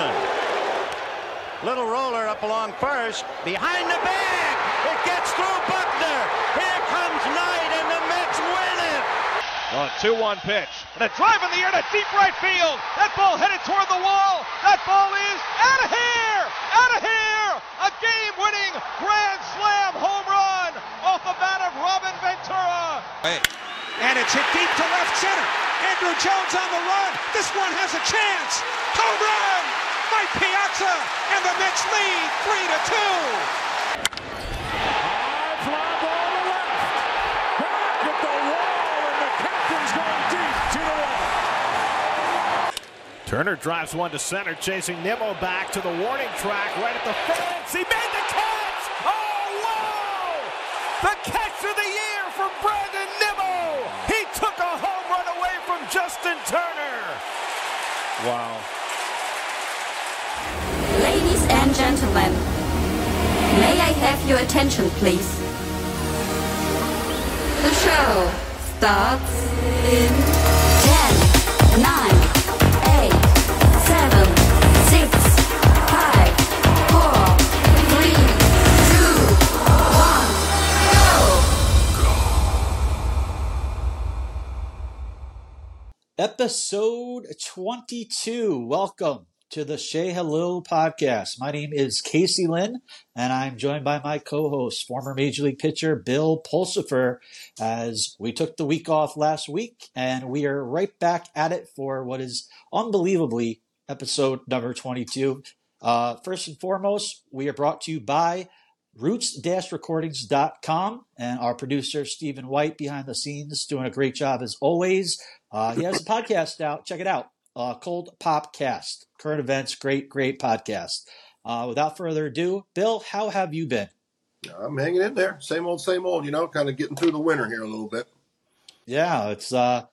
Harrelson. Little roller up along first. Behind the bag. It gets through Buckner. Here comes Knight, and the Mets win it. On a 2-1 pitch. And a drive in the air to deep right field. That ball headed toward the wall. That ball is out of here! Out of here! A game-winning grand slam home run off the bat of Robin Ventura. And it's hit deep to left center. Andruw Jones on the run. This one has a chance. Home run! Mike Piazza and the Mets lead three to two. High fly ball to left. Back at the wall, and the captain's going deep to the wall. Turner drives one to center, chasing Nimmo back to the warning track right at the fence. He made the catch! Oh, wow! The catch of the year from Brandon Nimmo! He took a home run away from Justin Turner! Wow. Have your attention, please? The show starts in 10, 9, 8, 7, 6, 5, 4, 3, 2, 1, go! Episode 22. Welcome to the Shea Hello podcast. My name is Casey Lynn, and I'm joined by my co host, former Major League pitcher Bill Pulsipher, as we took the week off last week, and we are right back at it for what is unbelievably episode number 22. Uh, first and foremost, we are brought to you by roots-recordings.com and our producer Stephen White behind the scenes doing a great job as always. Uh, he has a podcast out. Check it out. Uh, Cold Popcast. Current events. Great, great podcast. Uh, without further ado, Bill, how have you been? I'm hanging in there. Same old, same old, you know, kind of getting through the winter here a little bit. Yeah, it's uh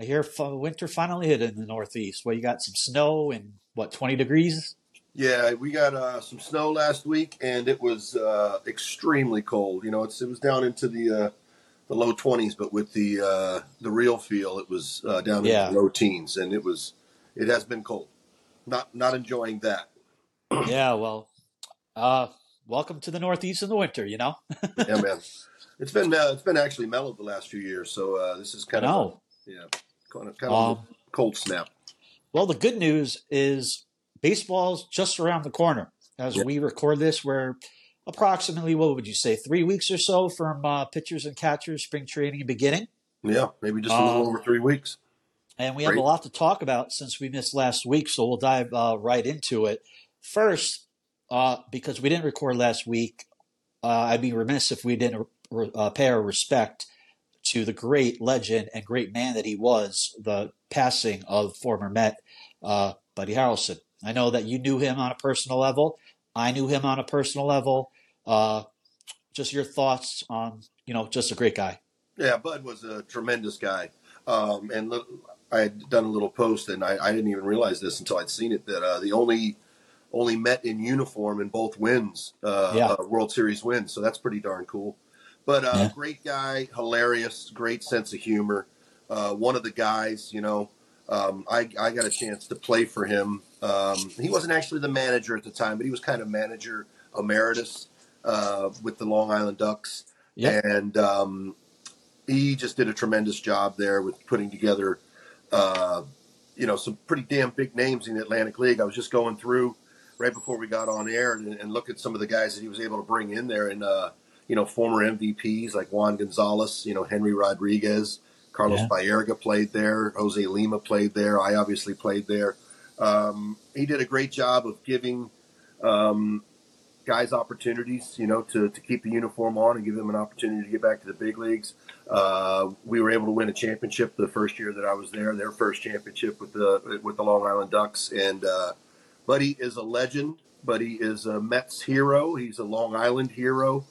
I hear f- winter finally hit in the Northeast. Where you got some snow and what, 20 degrees? Yeah, we got uh, some snow last week, and it was uh, extremely cold. You know, it's, it was down into the uh, the low 20s, but with the uh, the real feel, it was uh, down Yeah. in the low teens, and it was it has been cold. Not not enjoying that. yeah, well, uh welcome to the Northeast in the winter, you know? Yeah, man. It's been uh, it's been actually mellowed the last few years, so uh, this is kind of yeah, kind of kind of Um, cold snap. Well, the good news is baseball's just around the corner. As Yeah. we record this, we're approximately, what would you say, three weeks or so from uh, pitchers and catchers spring training beginning. Yeah, maybe just a little Um, over three weeks. And we have Great. a lot to talk about since we missed last week, so we'll dive uh, right into it. First, uh, because we didn't record last week, uh, I'd be remiss if we didn't uh, pay our respect to the great legend and great man that he was, the passing of former Met uh, Buddy Harrelson. I know that you knew him on a personal level. I knew him on a personal level. Uh, just your thoughts on, you know, just a great guy. Yeah, Bud was a tremendous guy. Um, and li- I had done a little post, and I, I didn't even realize this until I'd seen it that uh, the only only met in uniform in both wins, uh, Yeah. uh, World Series wins. So that's pretty darn cool. But uh, Yeah. great guy, hilarious, great sense of humor. Uh, one of the guys, you know, um, I, I got a chance to play for him. Um, he wasn't actually the manager at the time, but he was kind of manager emeritus uh, with the Long Island Ducks. Yep. And um, he just did a tremendous job there with putting together, uh, you know, some pretty damn big names in the Atlantic League. I was just going through right before we got on air and, and look at some of the guys that he was able to bring in there, and uh, you know, former MVPs like Juan Gonzalez, you know, Henry Rodriguez, Carlos Yeah. Baerga played there, Jose Lima played there, I obviously played there. Um, he did a great job of giving um, guys opportunities, you know, to, to keep the uniform on and give them an opportunity to get back to the big leagues. Uh, we were able to win a championship the first year that I was there, their first championship with the with the Long Island Ducks. And uh, Buddy is a legend. Buddy is a Mets hero. He's a Long Island hero,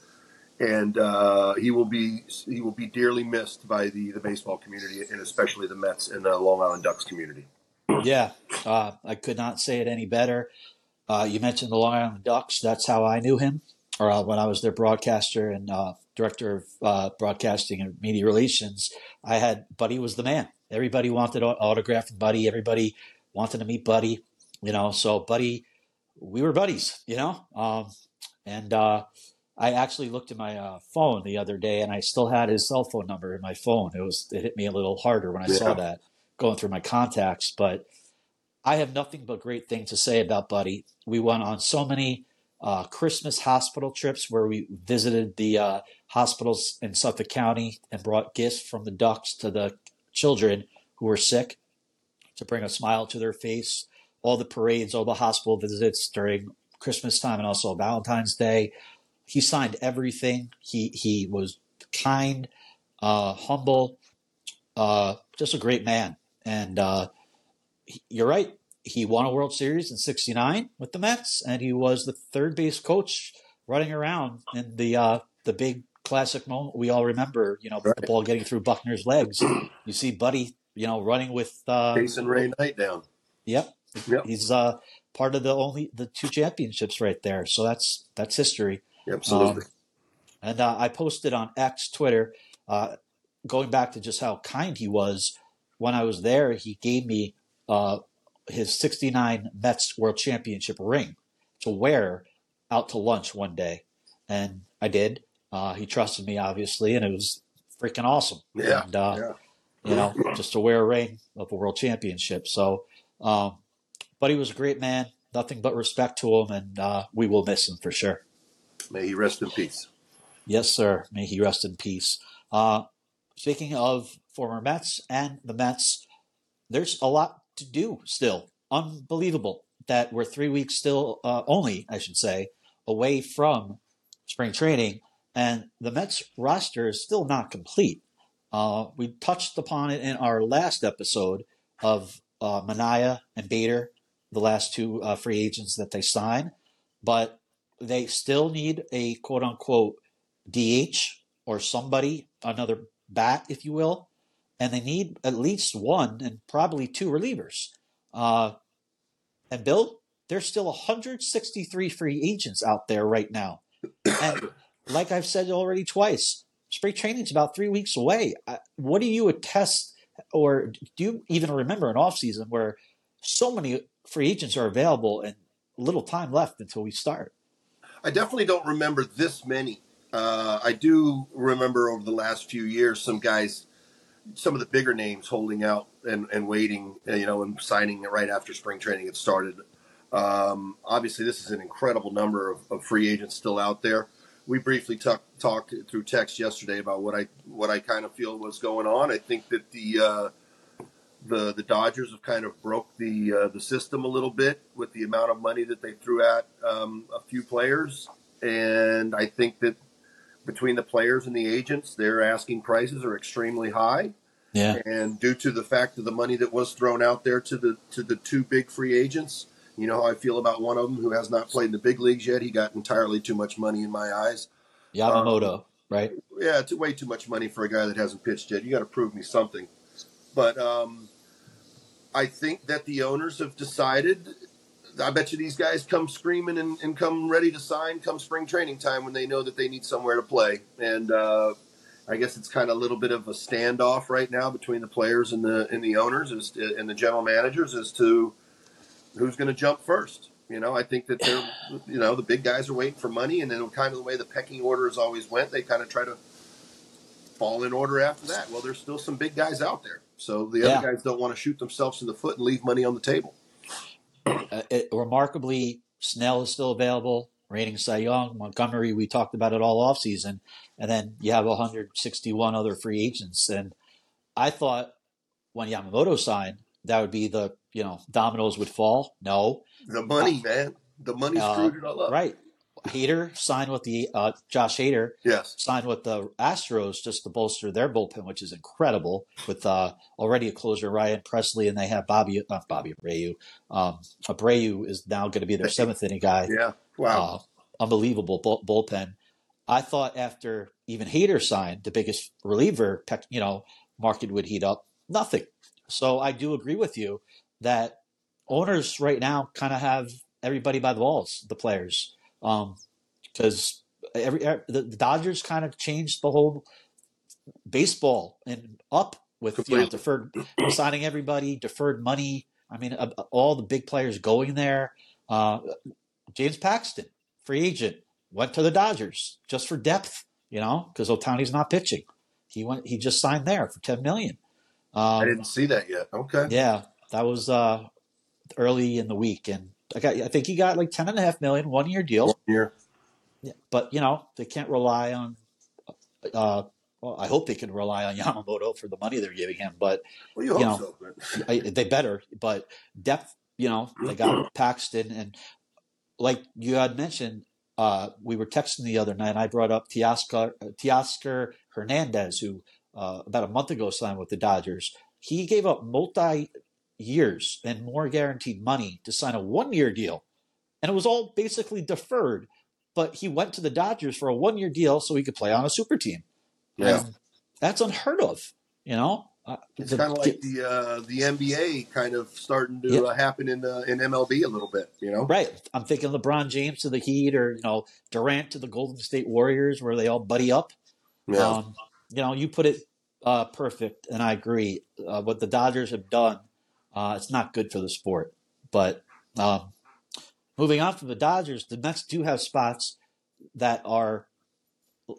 and uh, he will be he will be dearly missed by the the baseball community and especially the Mets and the Long Island Ducks community. Yeah, uh, I could not say it any better. Uh, you mentioned the Long Island Ducks. That's how I knew him, or uh, when I was their broadcaster and uh, director of uh, broadcasting and media relations. I had Buddy was the man. Everybody wanted au- autograph Buddy. Everybody wanted to meet Buddy. you know, so Buddy, we were buddies, you know, um, and uh, I actually looked at my uh, phone the other day, and I still had his cell phone number in my phone. It was it hit me a little harder when I saw that going through my contacts, but I have nothing but great things to say about Buddy. We went on so many uh, Christmas hospital trips where we visited the uh, hospitals in Suffolk County and brought gifts from the ducks to the children who were sick to bring a smile to their face. All the parades, all the hospital visits during Christmas time and also Valentine's Day. He signed everything. He he was kind, uh, humble, uh, just a great man. And uh, you're right. He won a World Series in '69 with the Mets, and he was the third base coach running around in the uh, the big classic moment we all remember. You know, the ball getting through Buckner's legs. You see Buddy, you know, running with. Uh, Jason Ray Knight down. Yep. Yep. He's uh, part of the only the two championships right there. So that's that's history. Absolutely. Um, and uh, I posted on X, Twitter, uh, going back to just how kind he was. When I was there, he gave me uh, his 69 Mets World Championship ring to wear out to lunch one day. And I did. Uh, he trusted me, obviously, and it was freaking awesome. yeah. And, uh, yeah. you know, just to wear a ring of a world championship. So, um, but he was a great man. Nothing but respect to him, and uh, we will miss him for sure. May he rest in peace. Yes, sir. May he rest in peace. Uh, speaking of former Mets and the Mets, there's a lot to do still. Unbelievable that we're three weeks still, uh, only, I should say, away from spring training, and the Mets roster is still not complete. Uh, we touched upon it in our last episode of uh, Manaea and Bader, the last two uh, free agents that they signed, but they still need a quote unquote DH or somebody, another bat, if you will, and they need at least one and probably two relievers. Uh, and Bill, there's still 163 free agents out there right now. And like I've said already twice, spring training's about three weeks away. What do you attest, or do you even remember an offseason where so many free agents are available and little time left until we start? I definitely don't remember this many. Uh, I do remember over the last few years some guys, some of the bigger names holding out and, and waiting, uh, you know, and signing right after spring training had started. Um, obviously, this is an incredible number of, of free agents still out there. We briefly talk, talked through text yesterday about what I what I kind of feel was going on. I think that the uh, the the Dodgers have kind of broke the uh, the system a little bit with the amount of money that they threw at um, a few players, and I think that between the players and the agents, their asking prices are extremely high. Yeah. And due to the fact of the money that was thrown out there to the to the two big free agents, you know how I feel about one of them who has not played in the big leagues yet. He got entirely too much money in my eyes. Yamamoto, right? Yeah, it's way too much money for a guy that hasn't pitched yet. You got to prove me something. But um, I think that the owners have decided. I bet you these guys come screaming and, and come ready to sign come spring training time when they know that they need somewhere to play. And uh, I guess it's kind of a little bit of a standoff right now between the players and the and the owners as and the general managers as to who's going to jump first. You know, I think that they're, you know, the big guys are waiting for money, and then kind of the way the pecking order has always went, they kind of try to fall in order after that. Well, there's still some big guys out there, so the Yeah. other guys don't want to shoot themselves in the foot and leave money on the table. Uh, it, remarkably, Snell is still available. Reigning Cy Young, Montgomery, we talked about it all offseason. And then you have 161 other free agents. And I thought when Yamamoto signed, that would be the, you know, dominoes would fall. No. The money, man, the money Uh, screwed it all up. Right. Hader signed with the, uh, Josh Hader Yes. signed with the Astros just to bolster their bullpen, which is incredible. With uh, already a closer, Ryan Pressly, and they have Bobby, not Bobby Abreu. Um, Abreu is now going to be their seventh inning guy. Yeah. Wow. Uh, unbelievable bull- bullpen. I thought after even Hader signed, the biggest reliever, pec- you know, market would heat up. Nothing. So I do agree with you that owners right now kind of have everybody by the balls, the players, because every, every the, the Dodgers kind of changed the whole baseball and up with you know, deferred signing everybody, deferred money, I mean, uh, all the big players going there. Uh, James Paxton, free agent, went to the Dodgers just for depth, you know, because Ohtani's not pitching. He went. He just signed there for ten million. Um, I didn't see that yet. Okay. Yeah, that was uh, early in the week, and I got. I think he got like ten and a half million, one year deal. One year. Yeah, but you know they can't rely on. Uh, well, I hope they can rely on Yamamoto for the money they're giving him, but Well, you hope You know, so. But I, they better. But depth, you know, they got Paxton, and like you had mentioned, uh, we were texting the other night. I brought up Teoscar, Teoscar Hernandez, who uh, about a month ago signed with the Dodgers. He gave up multi years and more guaranteed money to sign a one year deal, and it was all basically deferred. But he went to the Dodgers for a one year deal so he could play on a super team. Yeah. And that's unheard of, you know. Uh, it's kind of like the uh, the NBA kind of starting to uh, happen in uh, in MLB a little bit. You know. Right. I'm thinking LeBron James to the Heat or, you know, Durant to the Golden State Warriors where they all buddy up. Yeah. Um, you know, you put it uh, perfect, and I agree. Uh, what the Dodgers have done, uh, it's not good for the sport. But um, moving on from the Dodgers, the Mets do have spots that are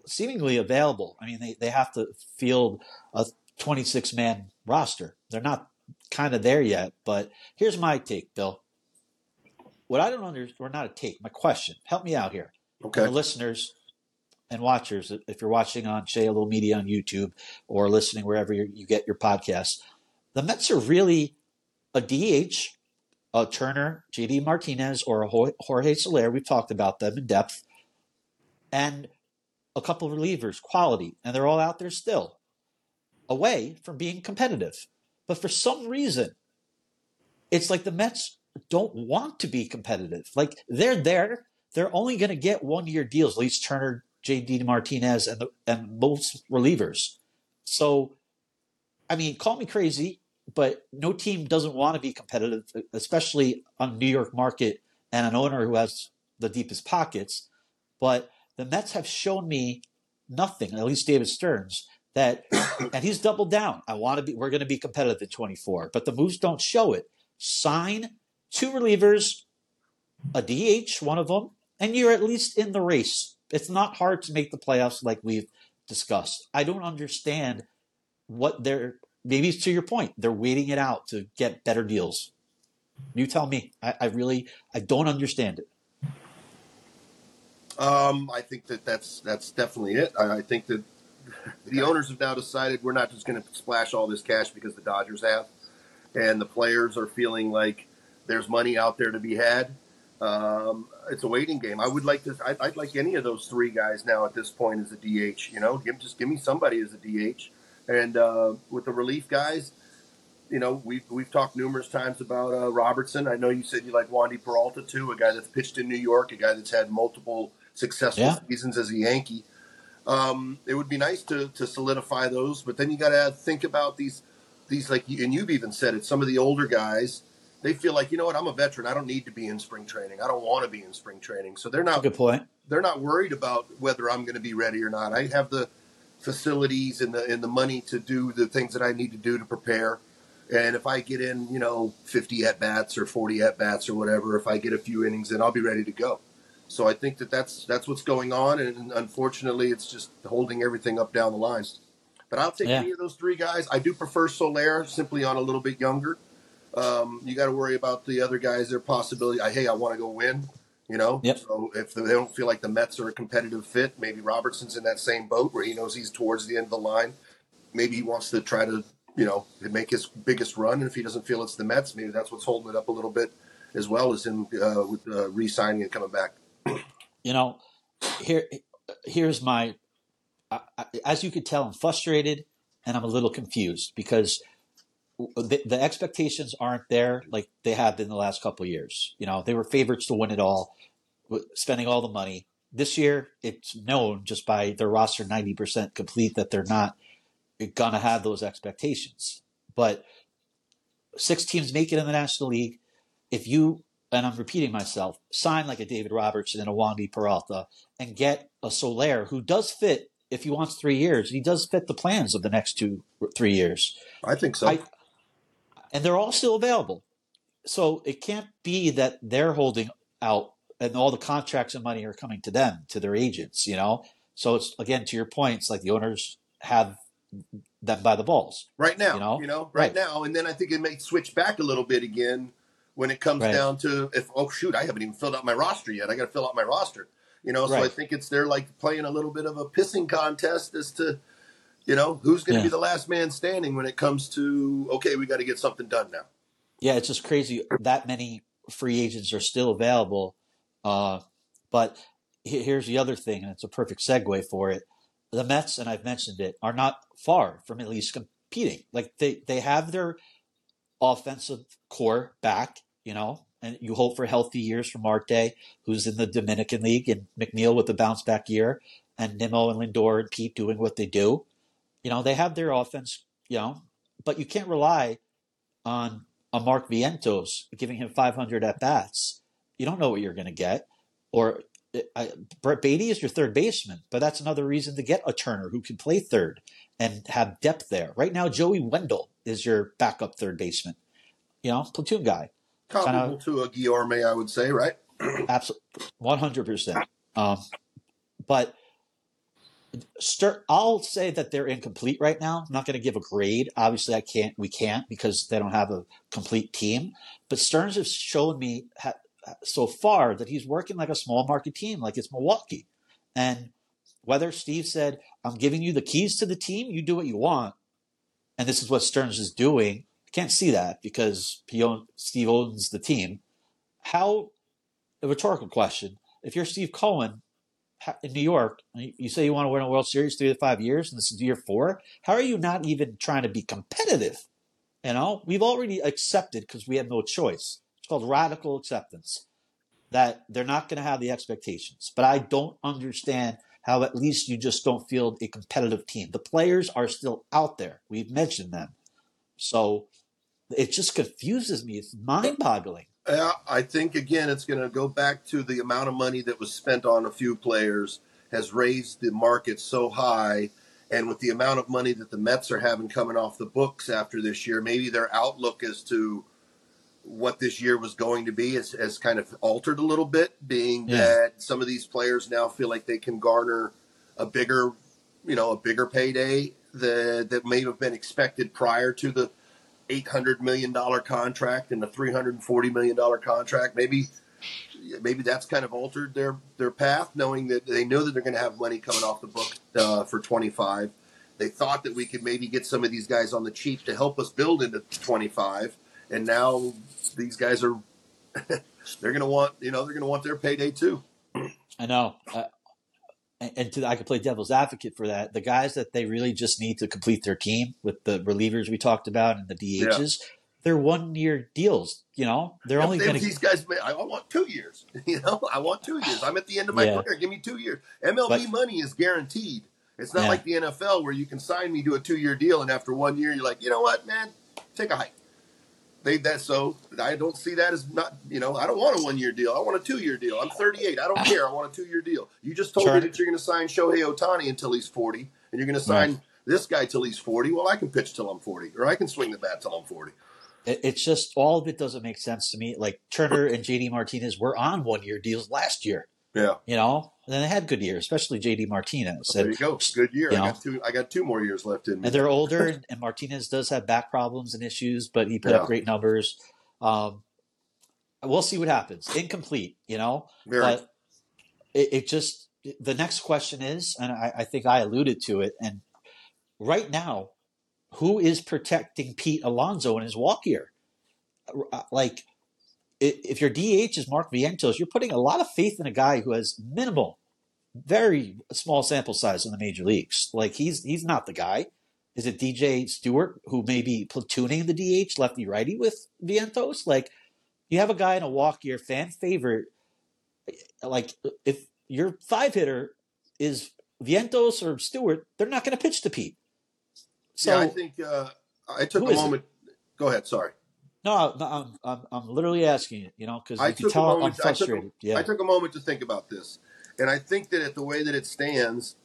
seemingly available. I mean, they, they have to field a 26 man roster. They're not kind of there yet. But here's my take, Bill. What I don't understand, or not a take, my question, help me out here okay. the listeners and watchers, if you're watching on Shea Little Media on YouTube or listening wherever you you get your podcasts, the Mets are really a DH, a Turner, JD Martinez, or a Jorge Soler. We've talked about them in depth, and a couple relievers, quality, and they're all out there still, away from being competitive. But for some reason, it's like the Mets don't want to be competitive. Like they're there, they're only going to get one year deals. At least Turner, J.D. Martinez, and the, and most relievers. So, I mean, call me crazy, but no team doesn't want to be competitive, especially on New York market and an owner who has the deepest pockets. But the Mets have shown me nothing. At least David Stearns that, and he's doubled down. I want to be. We're going to be competitive in 24, but the moves don't show it. Sign two relievers, a DH, one of them, and you're at least in the race. It's not hard to make the playoffs like we've discussed. I don't understand what they're maybe it's to your point, they're waiting it out to get better deals. You tell me. I, I really I don't understand it. Um, I think that that's that's definitely it. I, I think that the owners have now decided we're not just going to splash all this cash because the Dodgers have, and the players are feeling like there's money out there to be had. Um, it's a waiting game. I would like to. I'd, I'd like any of those three guys now at this point as a DH. You know, give, just give me somebody as a DH. And uh, with the relief guys, you know, we've we've talked numerous times about uh, Robertson. I know you said you like Wandy Peralta too, a guy that's pitched in New York, a guy that's had multiple successful Yeah. seasons as a Yankee. Um, it would be nice to to solidify those, but then you got to think about these these like and you've even said it. Some of the older guys, they feel like you know what, I'm a veteran. I don't need to be in spring training. I don't want to be in spring training, so they're not Good point. they're not worried about whether I'm going to be ready or not. I have the facilities and the and the money to do the things that I need to do to prepare. And if I get in, you know, 50 at bats or 40 at bats or whatever, if I get a few innings, then I'll be ready to go. So I think that that's that's what's going on, and unfortunately, it's just holding everything up down the lines. But I'll take Yeah. any of those three guys. I do prefer Soler simply on a little bit younger. Um, you got to worry about the other guys. Their possibility. I, hey, I want to go win. You know. Yep. So if they don't feel like the Mets are a competitive fit, maybe Robertson's in that same boat where he knows he's towards the end of the line. Maybe he wants to try to, you know, make his biggest run. And if he doesn't feel it's the Mets, maybe that's what's holding it up a little bit, as well as him uh, with uh, re-signing and coming back. You know, here here's my I, I, as you could tell, I'm frustrated and I'm a little confused because the, the expectations aren't there like they have been the last couple of years. You know, they were favorites to win it all, spending all the money. This year, it's known just by their roster 90% complete that they're not going to have those expectations. But six teams make it in the National League. If you, and I'm repeating myself, sign like a David Robertson and a Wandy Peralta and get a Soler who does fit if he wants three years. He does fit the plans of the next two, three years. I think so. I, and they're all still available. so it can't be that they're holding out and all the contracts and money are coming to them, to their agents, you know? So it's again to your point, it's like the owners have them by the balls. right now. You know? you know, right, Right. now, and then I think it may switch back a little bit again when it comes Right. down to if oh shoot, I haven't even filled out my roster yet. I got to fill out my roster. You know, so I think it's they're like playing a little bit of a pissing contest as to you know who's going to Yeah. be the last man standing when it comes to okay, we got to get something done now. Yeah, it's just crazy that many free agents are still available. Uh, but here's the other thing, and it's a perfect segue for it. The Mets, and I've mentioned it, are not far from at least competing. Like they, they have their offensive core back, you know, and you hope for healthy years from Marte, who's in the Dominican League, and McNeil with the bounce back year, and Nimmo and Lindor and Pete doing what they do. You know, they have their offense, you know, but you can't rely on a Mark Vientos giving him 500 at bats. You don't know what you're going to get. Or I, Brett Baty is your third baseman, but that's another reason to get a Turner who can play third and have depth there. Right now, Joey Wendle is your backup third baseman. You know, platoon guy. Comparable to a Guillorme, I would say, right? Absolutely, one hundred percent. Um, but Stir, I'll say that they're incomplete right now. I'm not going to give a grade. Obviously, I can't. We can't because they don't have a complete team. But Stearns has shown me ha, so far that he's working like a small market team, like it's Milwaukee. And whether Steve said, "I'm giving you the keys to the team, you do what you want," and this is what Stearns is doing, I can't see that because own, Steve owns the team. How a rhetorical question. If you're Steve Cohen in New York, you- say you want to win a World Series three to five years, and this is year four, how are you not even trying to be competitive? You know, we've already accepted because we have no choice. It's called radical acceptance that they're not going to have the expectations. But I don't understand how at least you just don't field a competitive team. The players are still out there. We've mentioned them. So it just confuses me. It's mind boggling. Yeah, I think again it's going to go back to the amount of money that was spent on a few players has raised the market so high, and with the amount of money that the Mets are having coming off the books after this year, maybe their outlook as to what this year was going to be has, has kind of altered a little bit, being Yeah. that some of these players now feel like they can garner a bigger, you know, a bigger payday that that may have been expected prior to the eight hundred million dollar contract and and forty million dollar contract. Maybe maybe that's kind of altered their their path, knowing that they know that they're going to have money coming off the book uh, for twenty five. They thought that we could maybe get some of these guys on the cheap to help us build into twenty five, and now these guys are they're going to want you know they're going to want their payday too. I know. Uh, and and to, I could play devil's advocate for that. The guys that they really just need to complete their team with the relievers we talked about and the DHs, they're one year deals. You know, they're only going to. these guys, I I want two years. You know, I want two years. I'm at the end of my Yeah. career. Give me two years. MLB But- money is guaranteed. It's not Yeah. like the NFL where you can sign me to a two year deal, and after one year, you're like, you know what, man, take a hike. They that so I don't see that as not. You know, I don't want a one year deal. I want a two year deal. I'm 38. I don't care. I want a two year deal. You just told Sure. me that you're going to sign Shohei Ohtani until he's 40, and you're going to sign Right. this guy till he's 40. Well, I can pitch till I'm 40, or I can swing the bat till I'm 40. It's just all of it doesn't make sense to me. Like Turner and JD Martinez were on one year deals last year. Yeah. You know, and then they had good years, especially JD Martinez. there And, you go. Good year. I know. got two. I got two more years left in me. and they're older, and, Martinez does have back problems and issues, but he put Yeah. up great numbers. Um, we'll see what happens. Incomplete, you know. Very. But it, it just the next question is, and I, I think I alluded to it, and right now, who is protecting Pete Alonso in his walk year? Uh, Like, if your DH is Mark Vientos, you're putting a lot of faith in a guy who has minimal, very small sample size in the major leagues. Like he's he's not the guy. Is it DJ Stewart who may be platooning the DH lefty righty with Vientos? Like you have a guy in a walk year fan favorite. Like if your five hitter is Vientos or Stewart, they're not going to pitch to Pete. So yeah, I think uh, I took a is it? moment. Go ahead. Sorry. No, I'm, I'm I'm literally asking you, you know, because I you can tell I'm moment. I took, frustrated. a, yeah, I took a moment to think about this, and I think that at the way that it stands,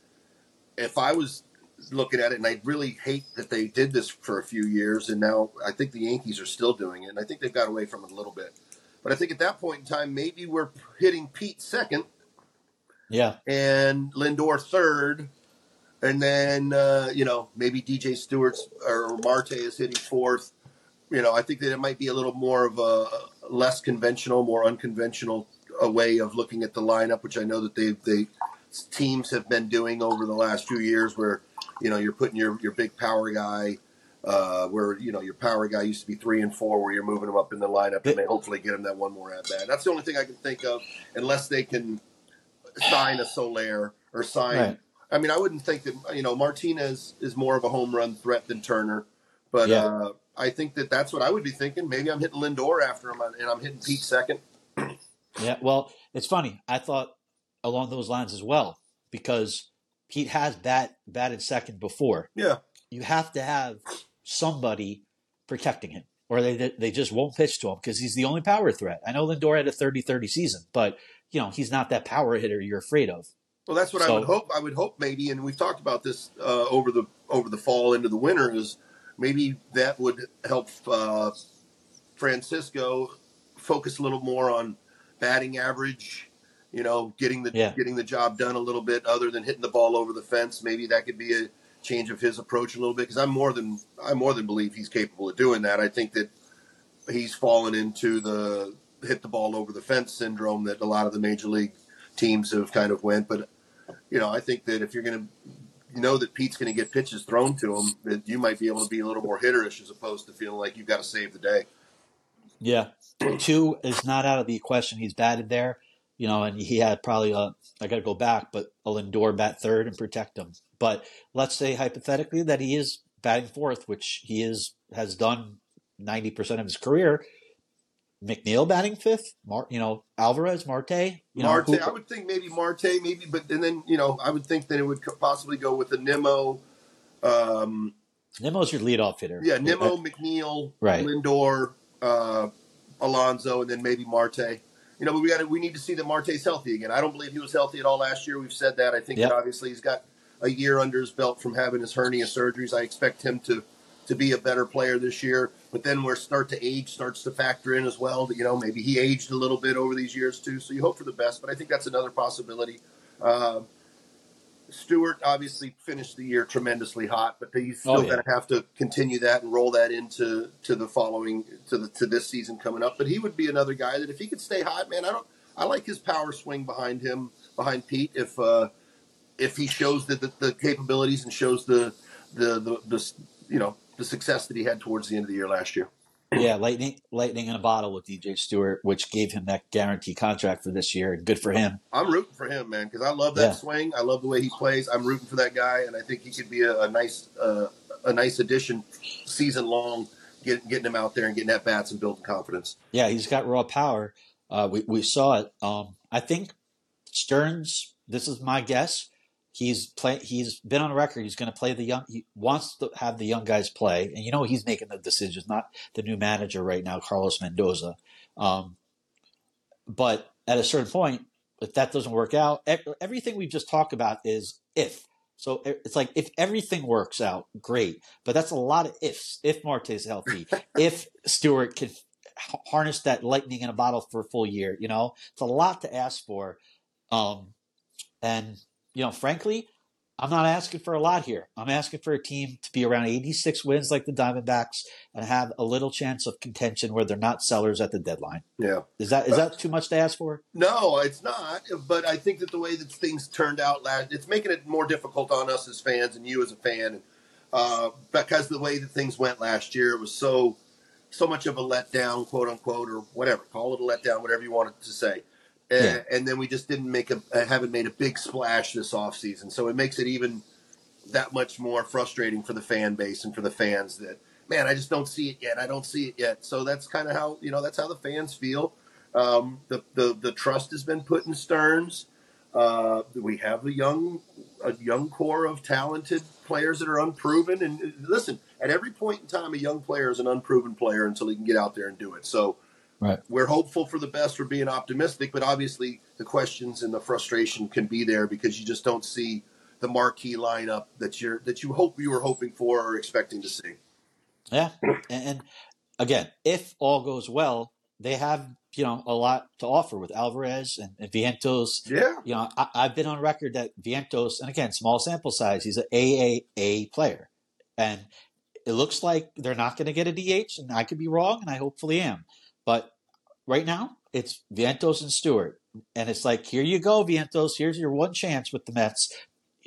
if I was looking at it, and I really hate that they did this for a few years, and now I think the Yankees are still doing it, and I think they've got away from it a little bit. But I think at that point in time, maybe we're hitting Pete second Yeah. and Lindor third, and then uh, you know maybe DJ Stewart's or Marte is hitting fourth. You know, I think that it might be a little more of a less conventional, more unconventional a way of looking at the lineup, which I know that they they teams have been doing over the last few years, where you know you're putting your your big power guy. Uh, where you know your power guy used to be three and four, where you're moving him up in the lineup, and they hopefully get him that one more at bat. That's the only thing I can think of, unless they can sign a Soler or sign. Right. I mean, I wouldn't think that you know Martinez is more of a home run threat than Turner, but Yeah. uh, I think that that's what I would be thinking. Maybe I'm hitting Lindor after him, and I'm hitting Pete second. Yeah, well, it's funny. I thought along those lines as well because Pete has bat batted second before. Yeah, You have to have somebody protecting him, or they they just won't pitch to him because he's the only power threat. I know Lindor had a 30-30 season, but you know he's not that power hitter you're afraid of. well, that's what I would hope. I would hope maybe, and we've talked about this uh, over the over the fall into the winter. Is maybe that would help uh, Francisco focus a little more on batting average. You know, getting the Yeah. getting the job done a little bit, other than hitting the ball over the fence. Maybe that could be a change of his approach a little bit because I'm more than I more than believe he's capable of doing that. I think that he's fallen into the hit the ball over the fence syndrome that a lot of the major league teams have kind of went. But you know, I think that if you're going to know that Pete's going to get pitches thrown to him, that you might be able to be a little more hitterish as opposed to feeling like you've got to save the day. Yeah, two is not out of the question. He's batted there, you know, and he had probably a. I got to go back, but a Lindor bat third and protect him. But let's say hypothetically that he is batting fourth, which he is has done ninety percent of his career. McNeil batting fifth, Mar, you know Alvarez, Marte, you know, Marte, who- I would think maybe Marte, maybe, but and then you know, I would think that it would possibly go with the Nimmo. Um, Nimmo's your leadoff hitter. yeah, Nimmo, McNeil, Right. Lindor, uh, Alonso, and then maybe Marte. You know, but we got we need to see that Marte's healthy again. I don't believe he was healthy at all last year. We've said that. I think Yep. that obviously he's got a year under his belt from having his hernia surgeries. I expect him to to be a better player this year. But then where start to age starts to factor in as well. You know maybe he aged a little bit over these years too. So you hope for the best. But I think that's another possibility. Uh, Stewart obviously finished the year tremendously hot, but he's still Oh, yeah. going to have to continue that and roll that into to the following to the to this season coming up. But he would be another guy that if he could stay hot, man, I don't. I like his power swing behind him, behind Pete. If uh, if he shows the, the, the capabilities and shows the, the the the you know the success that he had towards the end of the year last year. yeah, lightning, lightning in a bottle with DJ Stewart, which gave him that guarantee contract for this year. Good for him. I'm rooting for him, man, because I love that Yeah. swing. I love the way he plays. I'm rooting for that guy, and I think he could be a, a nice uh, a nice addition season long, get, getting him out there and getting at bats and building confidence. Yeah, he's got raw power. Uh, we we saw it. Um, I think Stearns. This is my guess. He's play. He's been on record. He's going to play the young. He wants to have the young guys play, and you know he's making the decisions, not the new manager right now, Carlos Mendoza. Um, but at a certain point, if that doesn't work out, everything we've just talked about is if. So it's like if everything works out, great. But that's a lot of ifs. If Marte's healthy, if Stewart can harness that lightning in a bottle for a full year, you know, it's a lot to ask for. Um, and you know, frankly, I'm not asking for a lot here. I'm asking for a team to be around 86 wins like the Diamondbacks and have a little chance of contention where they're not sellers at the deadline. Yeah. Is that is that too much to ask for? No, it's not. But I think that the way that things turned out last, it's making it more difficult on us as fans and you as a fan, uh, because the way that things went last year, it was so so much of a letdown, quote unquote, or whatever. Call it a letdown, whatever you want it to say. And, Yeah. and then we just didn't make a uh, haven't made a big splash this offseason. So it makes it even that much more frustrating for the fan base and for the fans that man, I just don't see it yet. I don't see it yet. So that's kind of how you know that's how the fans feel. Um, the, the the trust has been put in Stearns. Uh, we have a young a young core of talented players that are unproven. And uh, listen, at every point in time, a young player is an unproven player until he can get out there and do it. So Right. we're hopeful for the best. We're being optimistic, but obviously the questions and the frustration can be there because you just don't see the marquee lineup that you're that you hope you were hoping for or expecting to see. Yeah, and, and again, if all goes well, they have you know a lot to offer with Alvarez and, and Vientos. Yeah, You know, I, I've been on record that Vientos, and again, small sample size, he's an AAA player, and it looks like they're not going to get a DH, and I could be wrong, and I hopefully am, but right now it's Vientos and Stewart, and it's like here you go, Vientos, here's your one chance with the Mets.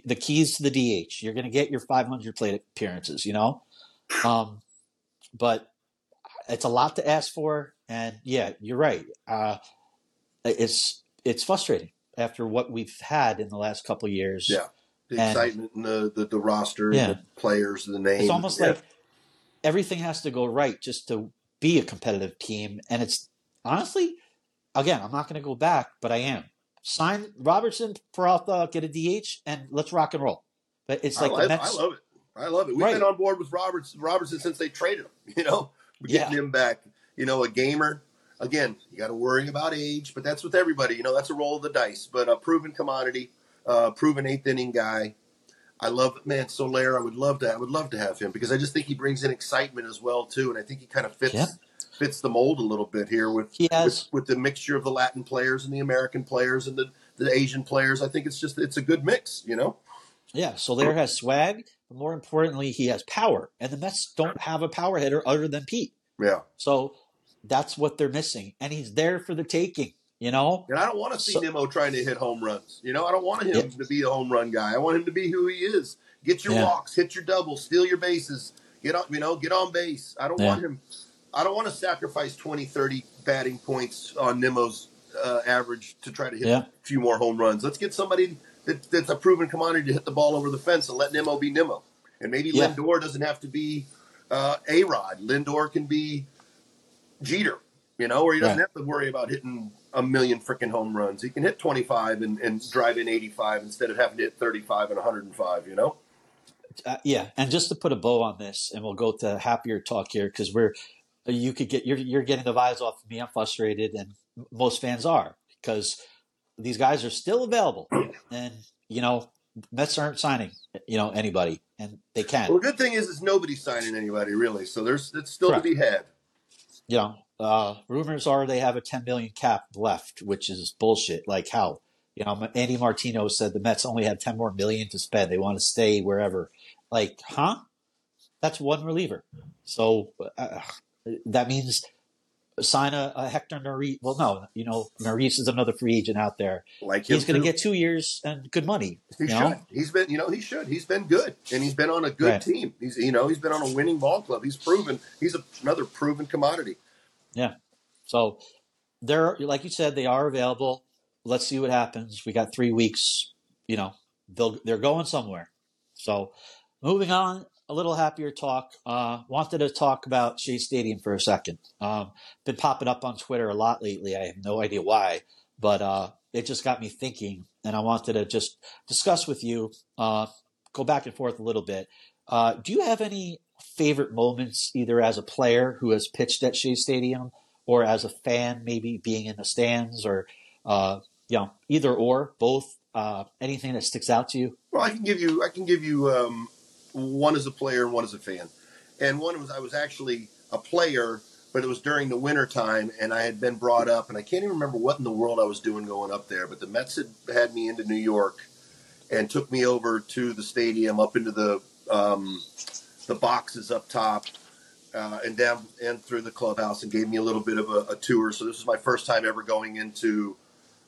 The keys to the DH. You're going to get your 500 plate appearances, you know. Um, but it's a lot to ask for, and yeah, you're right. Uh, it's it's frustrating after what we've had in the last couple of years. yeah. The And- excitement and the, the the roster, Yeah. the players, the name. It's almost Yeah. like everything has to go right just to be a competitive team, and it's honestly, again, I'm not going to go back, but I am. Sign Robertson, Peralta, get a DH, and let's rock and roll. But it's like I, the Mets. I love it. I love it. We've Right. been on board with Roberts Robertson since they traded him. You know, We're getting Yeah. him back. You know, a gamer. Again, you got to worry about age, but that's with everybody. You know, that's a roll of the dice. But a proven commodity, uh, proven eighth inning guy. I love man Soler. I would love to. I would love to have him because I just think he brings in excitement as well too, and I think he kind of fits Yeah. Fits the mold a little bit here with He with, with the mixture of the Latin players and the American players and the the Asian players. I think it's just it's a good mix. You know. Yeah, Soler has swag, but more importantly, he has power, and the Mets don't have a power hitter other than Pete. Yeah. So that's what they're missing, and he's there for the taking. You know, And I don't want to see So- Nimmo trying to hit home runs. You know, I don't want him Yeah. to be a home run guy. I want him to be who he is. Get your Yeah. walks, hit your doubles, steal your bases, get on, you know, get on base. I don't Yeah. want him. I don't want to sacrifice 20, 30 batting points on Nimmo's uh, average to try to hit Yeah. a few more home runs. Let's get somebody that, that's a proven commodity to hit the ball over the fence and let Nimmo be Nimmo. And maybe Yeah. Lindor doesn't have to be uh, A Rod. Lindor can be Jeter, you know, where he doesn't Right. have to worry about hitting a million freaking home runs. He can hit 25 and, and drive in 85 instead of having to hit 35 and 105, you know? uh, yeah. And just to put a bow on this, and we'll go to happier talk here because we're you could get you're you're getting the vibes off of me. I'm frustrated, and most fans are because these guys are still available, and you know Mets aren't signing you know anybody, and they can. Well, the good thing is, is nobody's signing anybody really, so there's it's still Correct. to be had. you know, uh, rumors are they have a 10 million cap left, which is bullshit. Like how? You know, Andy Martino said the Mets only have 10 more million to spend. They want to stay wherever. Like, huh? That's one reliever. So uh, that means sign a, a Hector Marie. Well, no, you know, Maurice is another free agent out there. Like He's going to get two years and good money. He should. know? He's been, you know, he should. He's been good, and he's been on a good Right. team. He's, you know, he's been on a winning ball club. He's proven. He's a, another proven commodity. Yeah. So they're like you said, they are available. Let's see what happens. We got three weeks. You know, they'll they're going somewhere. So moving on, a little happier talk. Uh, wanted to talk about Shea Stadium for a second. Um, been popping up on Twitter a lot lately. I have no idea why, but uh, it just got me thinking, and I wanted to just discuss with you. Uh, go back and forth a little bit. Uh, do you have any favorite moments, either as a player who has pitched at Shea Stadium? or as a fan, maybe being in the stands, or uh, you know, either or, both. Uh, anything that sticks out to you? Well, I can give you. I can give you um, one as a player and one as a fan. And one was I was actually a player, but it was during the winter time, and I had been brought up, and I can't even remember what in the world I was doing going up there. But the Mets had had me into New York and took me over to the stadium, up into the um, the boxes up top. Uh, and down and through the clubhouse, and gave me a little bit of a, a tour. So this was my first time ever going into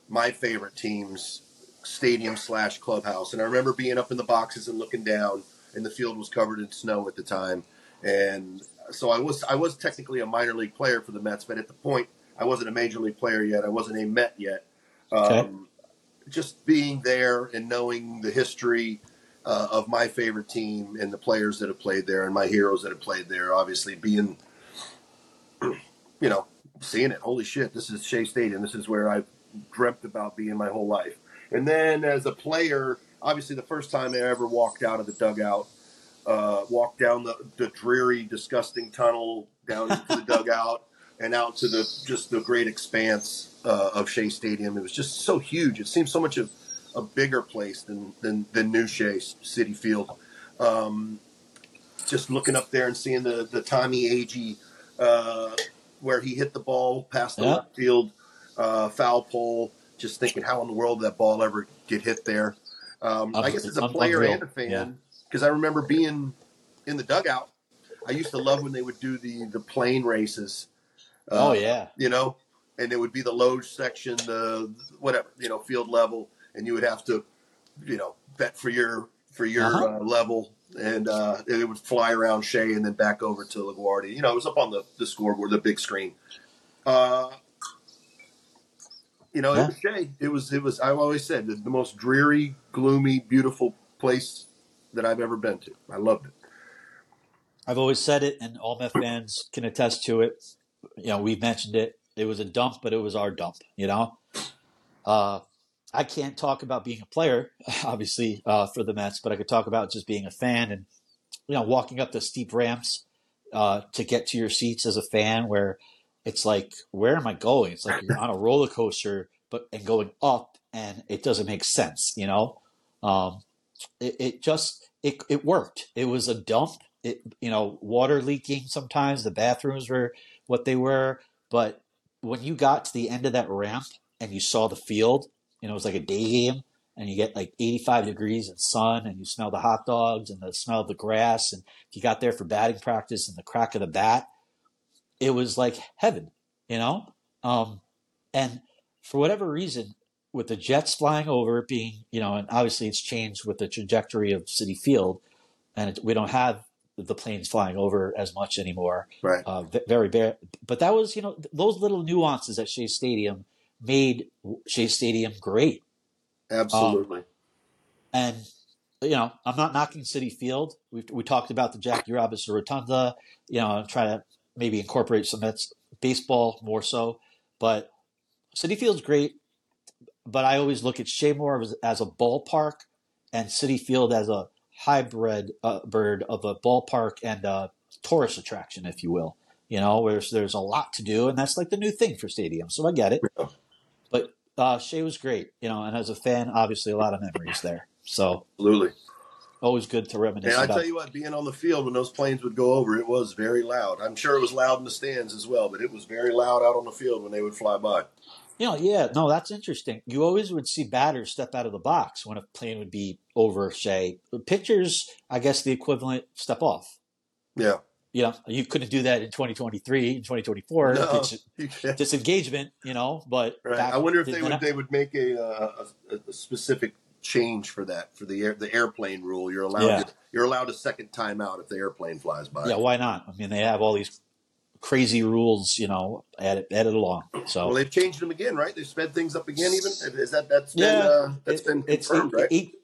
my favorite team's stadium slash clubhouse. And I remember being up in the boxes and looking down, and the field was covered in snow at the time. And so I was I was technically a minor league player for the Mets, but at the point I wasn't a major league player yet. I wasn't a Met yet. Okay. Um, just being there and knowing the history uh, of my favorite team and the players that have played there and my heroes that have played there, obviously being, you know, seeing it. Holy shit, this is Shea Stadium. This is where I've dreamt about being my whole life. And then as a player, obviously the first time I ever walked out of the dugout, uh, walked down the, the dreary, disgusting tunnel down into the dugout and out to the just the great expanse uh, of Shea Stadium. It was just so huge. It seemed so much of a bigger place than than, than New Shea City Field. Um, just looking up there and seeing the the Tommy Agee uh, where he hit the ball past the Yeah. left field uh, foul pole. Just thinking, how in the world did that ball ever get hit there? Um, I guess as a player unreal. and a fan, Yeah. because I remember being in the dugout. I used to love when they would do the the plane races. Uh, oh yeah, you know, and it would be the low section, the whatever, you know, field level, and you would have to, you know, bet for your for your Uh-huh. uh, level, and uh, it would fly around Shea and then back over to LaGuardia. You know, it was up on the, the scoreboard, the big screen. You know, Yeah. it was. It was it was. I've always said the, the most dreary, gloomy, beautiful place that I've ever been to. I loved it. I've always said it, and all Met fans can attest to it. You know, we've mentioned it. It was a dump, but it was our dump. You know, uh, I can't talk about being a player, obviously, uh, for the Mets, but I could talk about just being a fan and you know walking up the steep ramps uh, to get to your seats as a fan, where it's like, where am I going? It's like you're on a roller coaster, but and going up, and it doesn't make sense. You know, um, it, it just it it worked. It was a dump. It you know water leaking sometimes. The bathrooms were what they were, but when you got to the end of that ramp and you saw the field, you know it was like a day game, and you get like 85 degrees and sun, and you smell the hot dogs and the smell of the grass, and you got there for batting practice and the crack of the bat, it was like heaven, you know. Um, and for whatever reason, with the jets flying over, it being you know, and obviously it's changed with the trajectory of Citi Field, and it, we don't have the planes flying over as much anymore. Right. Uh, very bare, but that was you know those little nuances at Shea Stadium made Shea Stadium great. Absolutely. And you know, I'm not knocking Citi Field. We we talked about the Jackie Robinson Rotunda. You know, try to maybe incorporate some Mets baseball more so. But Citi Field's great. But I always look at Shea Moore as, as a ballpark and Citi Field as a hybrid uh, bird of a ballpark and a tourist attraction, if you will. You know, where there's, there's a lot to do, and that's like the new thing for stadiums. So I get it. Yeah. But uh, Shea was great, you know, and as a fan, obviously a lot of memories there. So Absolutely. Always good to reminisce And I about. tell you what, being on the field when those planes would go over, it was very loud. I'm sure it was loud in the stands as well, but it was very loud out on the field when they would fly by. You know, yeah, no, that's interesting. You always would see batters step out of the box when a plane would be over, say. Pitchers, I guess the equivalent, step off. Yeah. You know, you couldn't do that in 2023, in 2024. No. It's disengagement, you know, but Right. back- I wonder if they would I- they would make a, uh, a, a specific change for that for the air, the airplane rule. You're allowed Yeah. to, you're allowed a second timeout if the airplane flies by. Yeah, why not? I mean, they have all these crazy rules, you know, added, added along. So Well, they've changed them again, right? They've sped things up again. Even is that that's been Yeah, uh, that's It- been confirmed, eight, right? eight,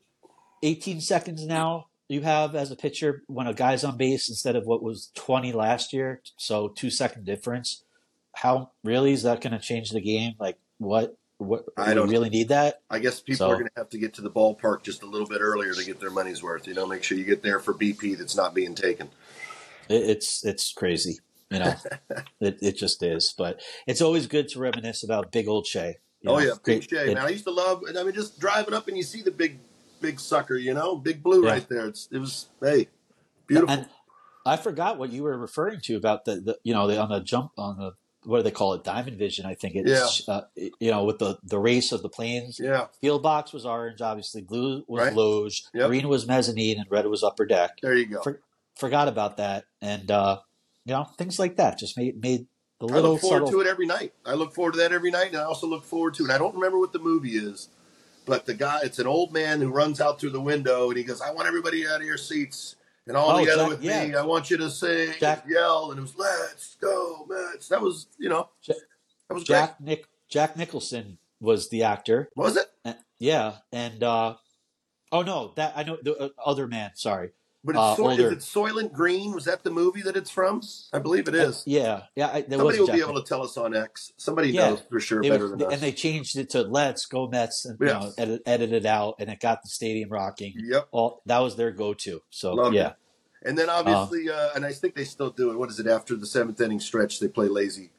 18 seconds now you have as a pitcher when a guy's on base instead of what was 20 last year. So two second difference. How really is that going to change the game? Like what? What I do don't really need that? I guess people So- are going to have to get to the ballpark just a little bit earlier to get their money's worth. You know, make sure you get there for BP that's not being taken. It, it's it's crazy. You know, it it just is. But it's always good to reminisce about big old. You Oh know, yeah, big Shea, man. I used to love. I mean, just driving up and you see the big, big sucker. You know, big blue Yeah. right there. It's it was hey, beautiful. And I forgot what you were referring to about the, the you know the, on the jump on the what do they call it Diamond Vision I think it's uh, you know with the the race of the planes yeah, field box was orange obviously blue was Right. loge Yep. green was mezzanine and red was upper deck there you go. For- forgot about that and uh, you know things like that just made made the little. I look forward subtle to it every night. I look forward to that every night, and I also look forward to. And I don't remember what the movie is, but the guy, it's an old man who runs out through the window, and he goes, "I want everybody out of your seats." And all Oh, with yeah. me, I want you to sing, Jack- yell, and it was "Let's go, Mets." That was, you know, Jack- that was Jack Nick Jack Nicholson was the actor. Was it? And- yeah and uh, oh no that I know the uh, other man sorry But it's Uh, Soy- older. is it Soylent Green? Was that the movie that it's from? I believe it is. yeah yeah I, Somebody was will be able to tell us on X. Somebody Yeah. knows for sure better would- than us. and they changed it to "Let's Go Mets" and you know, edit, edit it out, and it got the stadium rocking. Yep. All that was their go-to. So Loved yeah, it. And then obviously, uh, and I think they still do it. What is it after the seventh inning stretch? They play lazy,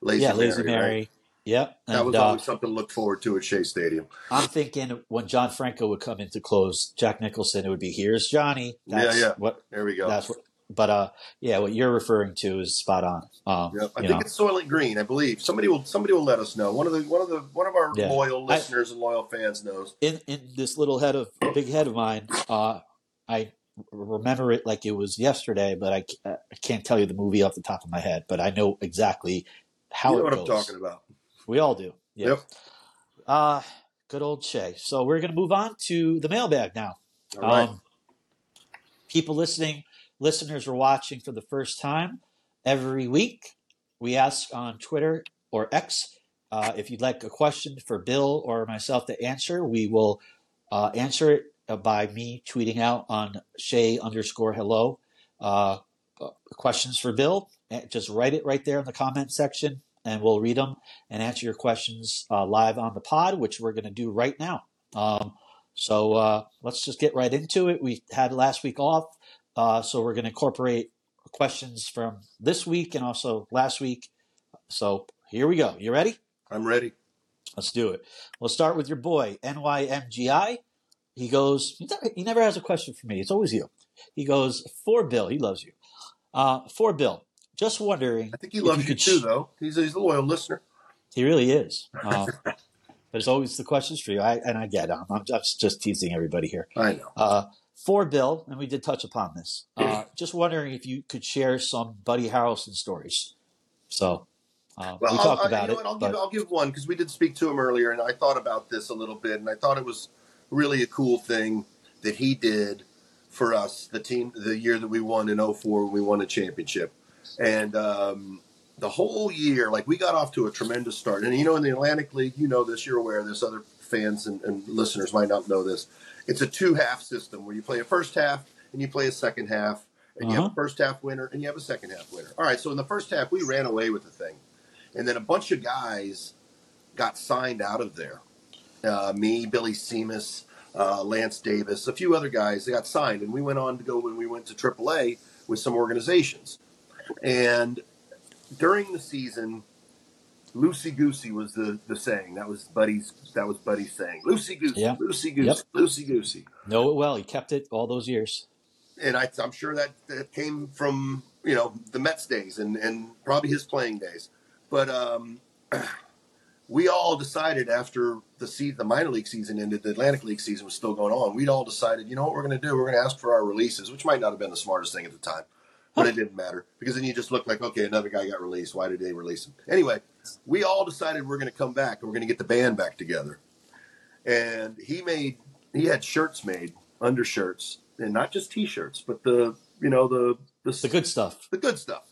lazy, yeah, Lazy Mary, Mary. right? Yep. that was and, uh, something to look forward to at Shea Stadium. I'm thinking when John Franco would come in to close Jack Nicholson, it would be here's Johnny. That's yeah, yeah. What There we go. that's what. But uh, yeah, what you're referring to is spot on. Um, Yep. I think know. it's Soylent Green. I believe somebody will somebody will let us know. One of the one of the one of our Yeah. loyal I- listeners and loyal fans knows. in in this little head of big head of mine, uh, I remember it like it was yesterday, but I, I can't tell you the movie off the top of my head. But I know exactly how you know it what goes. I'm talking about. We all do. Yeah. Yep. Uh, good old Shea. So we're going to move on to the mailbag now. All right. Um, people listening, listeners are watching for the first time every week. We ask on Twitter or X uh, if you'd like a question for Bill or myself to answer. We will uh, answer it uh, by me tweeting out on Shea underscore hello. Uh, uh, questions for Bill. Eh, Just write it right there in the comment section, and we'll read them and answer your questions uh, live on the pod, which we're going to do right now. Um, so uh, let's just get right into it. We had last week off, uh, so we're going to incorporate questions from this week and also last week. So here we go. You ready? I'm ready. Let's do it. We'll start with your boy, NYMGI. He goes, he never- has a question for me. It's always you. He goes, for Bill, he loves you. Uh, for Bill, just wondering. I think he loves you, could too, sh- though. He's a, he's a loyal listener. He really is. Um, there's always the questions for you. I, and I get it. I'm, I'm just, just teasing everybody here. I know. Uh, for Bill, and we did touch upon this, uh, just wondering if you could share some Buddy Harrelson stories. So uh, Well, we I'll, talked I- about you know it. I'll, but- give, I'll give one because we did speak to him earlier, and I thought about this a little bit, and I thought it was really a cool thing that he did for us, the team, the year that we won in 04 when we won a championship. And um, the whole year, like we got off to a tremendous start. And you know, in the Atlantic League, you know this, you're aware of this, other fans and, and listeners might not know this. It's a two half system where you play a first half and you play a second half, and you have Uh-huh. a first half winner and you have a second half winner. All right, so in the first half, we ran away with the thing. And then a bunch of guys got signed out of there. Uh, me, Billy Simas, uh, Lance Davis, a few other guys, they got signed. And we went on to go when we went to AAA with some organizations. And during the season, loosey goosey was the, the saying. That was Buddy's that was Buddy's saying. Loosey goosey, Yeah. loosey goosey, Yep. loosey goosey. know it well. He kept it all those years. And I, I'm sure that, that came from you know the Mets days and, and probably his playing days. But um, we all decided after the se- the minor league season ended, the Atlantic League season was still going on. We'd all decided, you know what we're going to do? We're going to ask for our releases, which might not have been the smartest thing at the time, but it didn't matter because then you just look like, okay, another guy got released. Why did they release him? Anyway, we all decided we're going to come back and we're going to get the band back together. And he made he had shirts made, undershirts, and not just t-shirts, but the you know the the, The good stuff. the good stuff.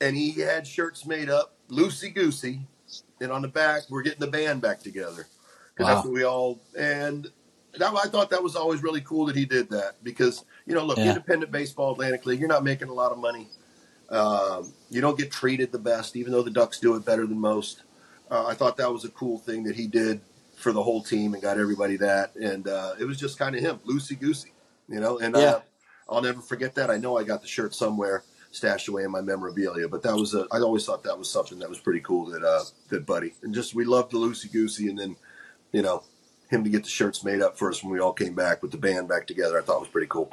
And he had shirts made up, loosey goosey, and on the back, we're getting the band back together. 'Cause Wow. That's what we all and that, I thought that was always really cool that he did that because you know, look, Yeah. independent baseball, Atlantic League, you're not making a lot of money. Um, you don't get treated the best, even though the Ducks do it better than most. Uh, I thought that was a cool thing that he did for the whole team and got everybody that, and uh, it was just kind of him, loosey goosey, you know. And Yeah. uh, I'll never forget that. I know I got the shirt somewhere stashed away in my memorabilia, but that was a. I always thought that was something that was pretty cool that uh, that Buddy and just we loved the loosey goosey, and then you know him to get the shirts made up for us when we all came back with the band back together. I thought was pretty cool.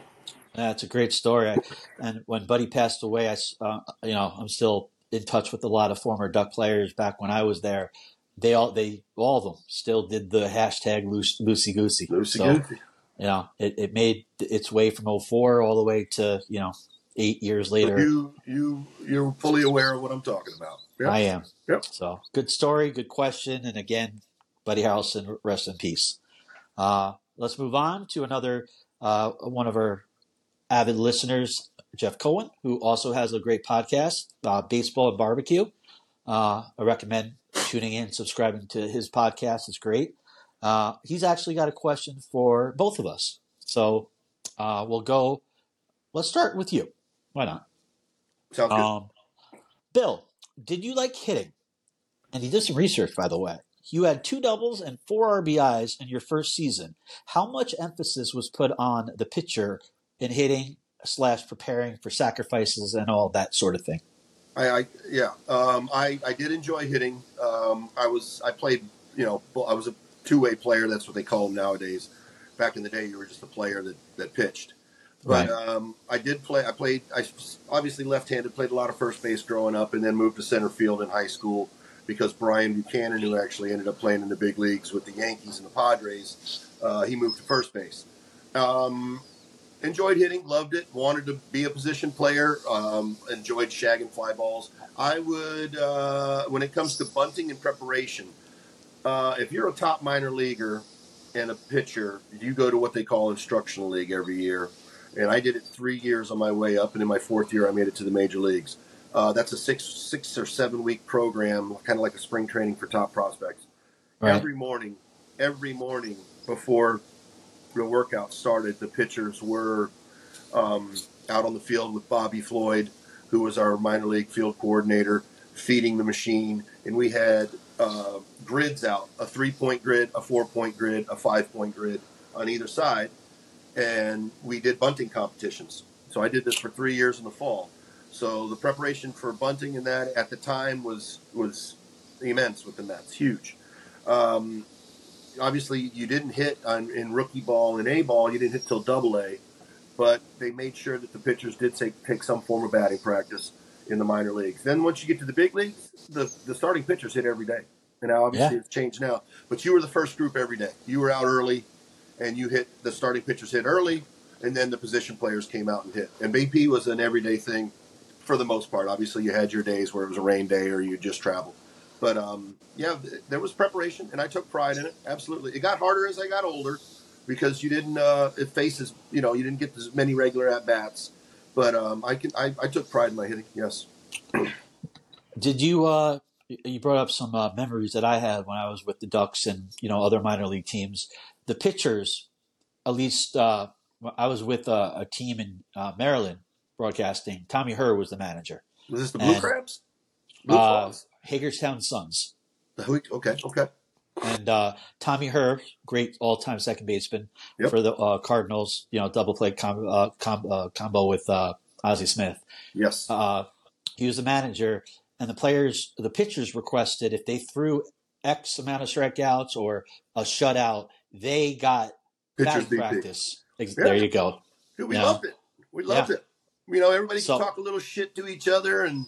That's a great story. I, and when Buddy passed away, I, uh, you know, I'm still in touch with a lot of former Duck players back when I was there. They all, they, all of them still did the hashtag loose, loosey goosey. Loosey So, goosey. you know, it, it made its way from 04 all the way to, you know, eight years later. You you you're fully aware of what I'm talking about. Yep. I am. Yep. So good story, good question, and again, Buddy Harrelson, rest in peace. Uh, let's move on to another uh, one of our avid listeners, Jeff Cohen, who also has a great podcast, uh, Baseball and Barbecue. Uh, I recommend tuning in, subscribing to his podcast. It's great. Uh, he's actually got a question for both of us. So uh, we'll go. Let's start with you. Why not? Sounds good. Um, Bill, did you like hitting? And he did some research, by the way. You had two doubles and four RBIs in your first season. How much emphasis was put on the pitcher in hitting slash preparing for sacrifices and all that sort of thing? I, I yeah, um, I I did enjoy hitting. Um, I was I played you know I was a two way player. That's what they call them nowadays. Back in the day, you were just a player that that pitched. But Right. um, I did play. I played. I obviously left-handed. Played a lot of first base growing up, and then moved to center field in high school because Brian Buchanan, who actually ended up playing in the big leagues with the Yankees and the Padres, uh, he moved to first base. Um, enjoyed hitting, loved it. Wanted to be a position player. Um, enjoyed shagging fly balls. I would, uh, when it comes to bunting and preparation, uh, if you're a top minor leaguer and a pitcher, you go to what they call instructional league every year. And I did it three years on my way up, and in my fourth year, I made it to the major leagues. Uh, that's a six, six or seven week program, kind of like a spring training for top prospects. Right. Every morning, every morning before the workout started, the pitchers were um, out on the field with Bobby Floyd, who was our minor league field coordinator, feeding the machine, and we had uh, grids out: a three-point grid, a four-point grid, a five-point grid on either side, and we did bunting competitions. So I did this for three years in the fall. So the preparation for bunting and that at the time was was immense with the Mets, huge. Um, obviously, you didn't hit on, in rookie ball and A ball. You didn't hit till Double A, but they made sure that the pitchers did take take some form of batting practice in the minor leagues. Then once you get to the big leagues, the the starting pitchers hit every day. And now obviously Yeah. it's changed now, but you were the first group every day. You were out early, and you hit the starting pitchers hit early, and then the position players came out and hit. And BP was an everyday thing for the most part. Obviously, you had your days where it was a rain day or you just travel. But um, yeah, there was preparation, and I took pride in it. Absolutely, it got harder as I got older because you didn't uh, it faces you know you didn't get as many regular at bats. But um, I can I, I took pride in my hitting. Yes, Did you? Uh, you brought up some uh, memories that I had when I was with the Ducks and you know other minor league teams. The pitchers, at least, uh, I was with a, a team in uh, Maryland broadcasting. Tommy Herr was the manager. was this the Blue And, Crabs? Uh? Hagerstown Suns. Okay, okay. And uh, Tommy Herr, great all-time second baseman Yep. for the uh, Cardinals. You know, double play com- uh, com- uh, combo with uh, Ozzie Smith. Yes. uh, he was the manager, and the players, the pitchers requested if they threw X amount of strikeouts or a shutout, they got Pitchers practice. Yeah. There you go. Dude, we Yeah. loved it. We loved it. You know, everybody So- could talk a little shit to each other, and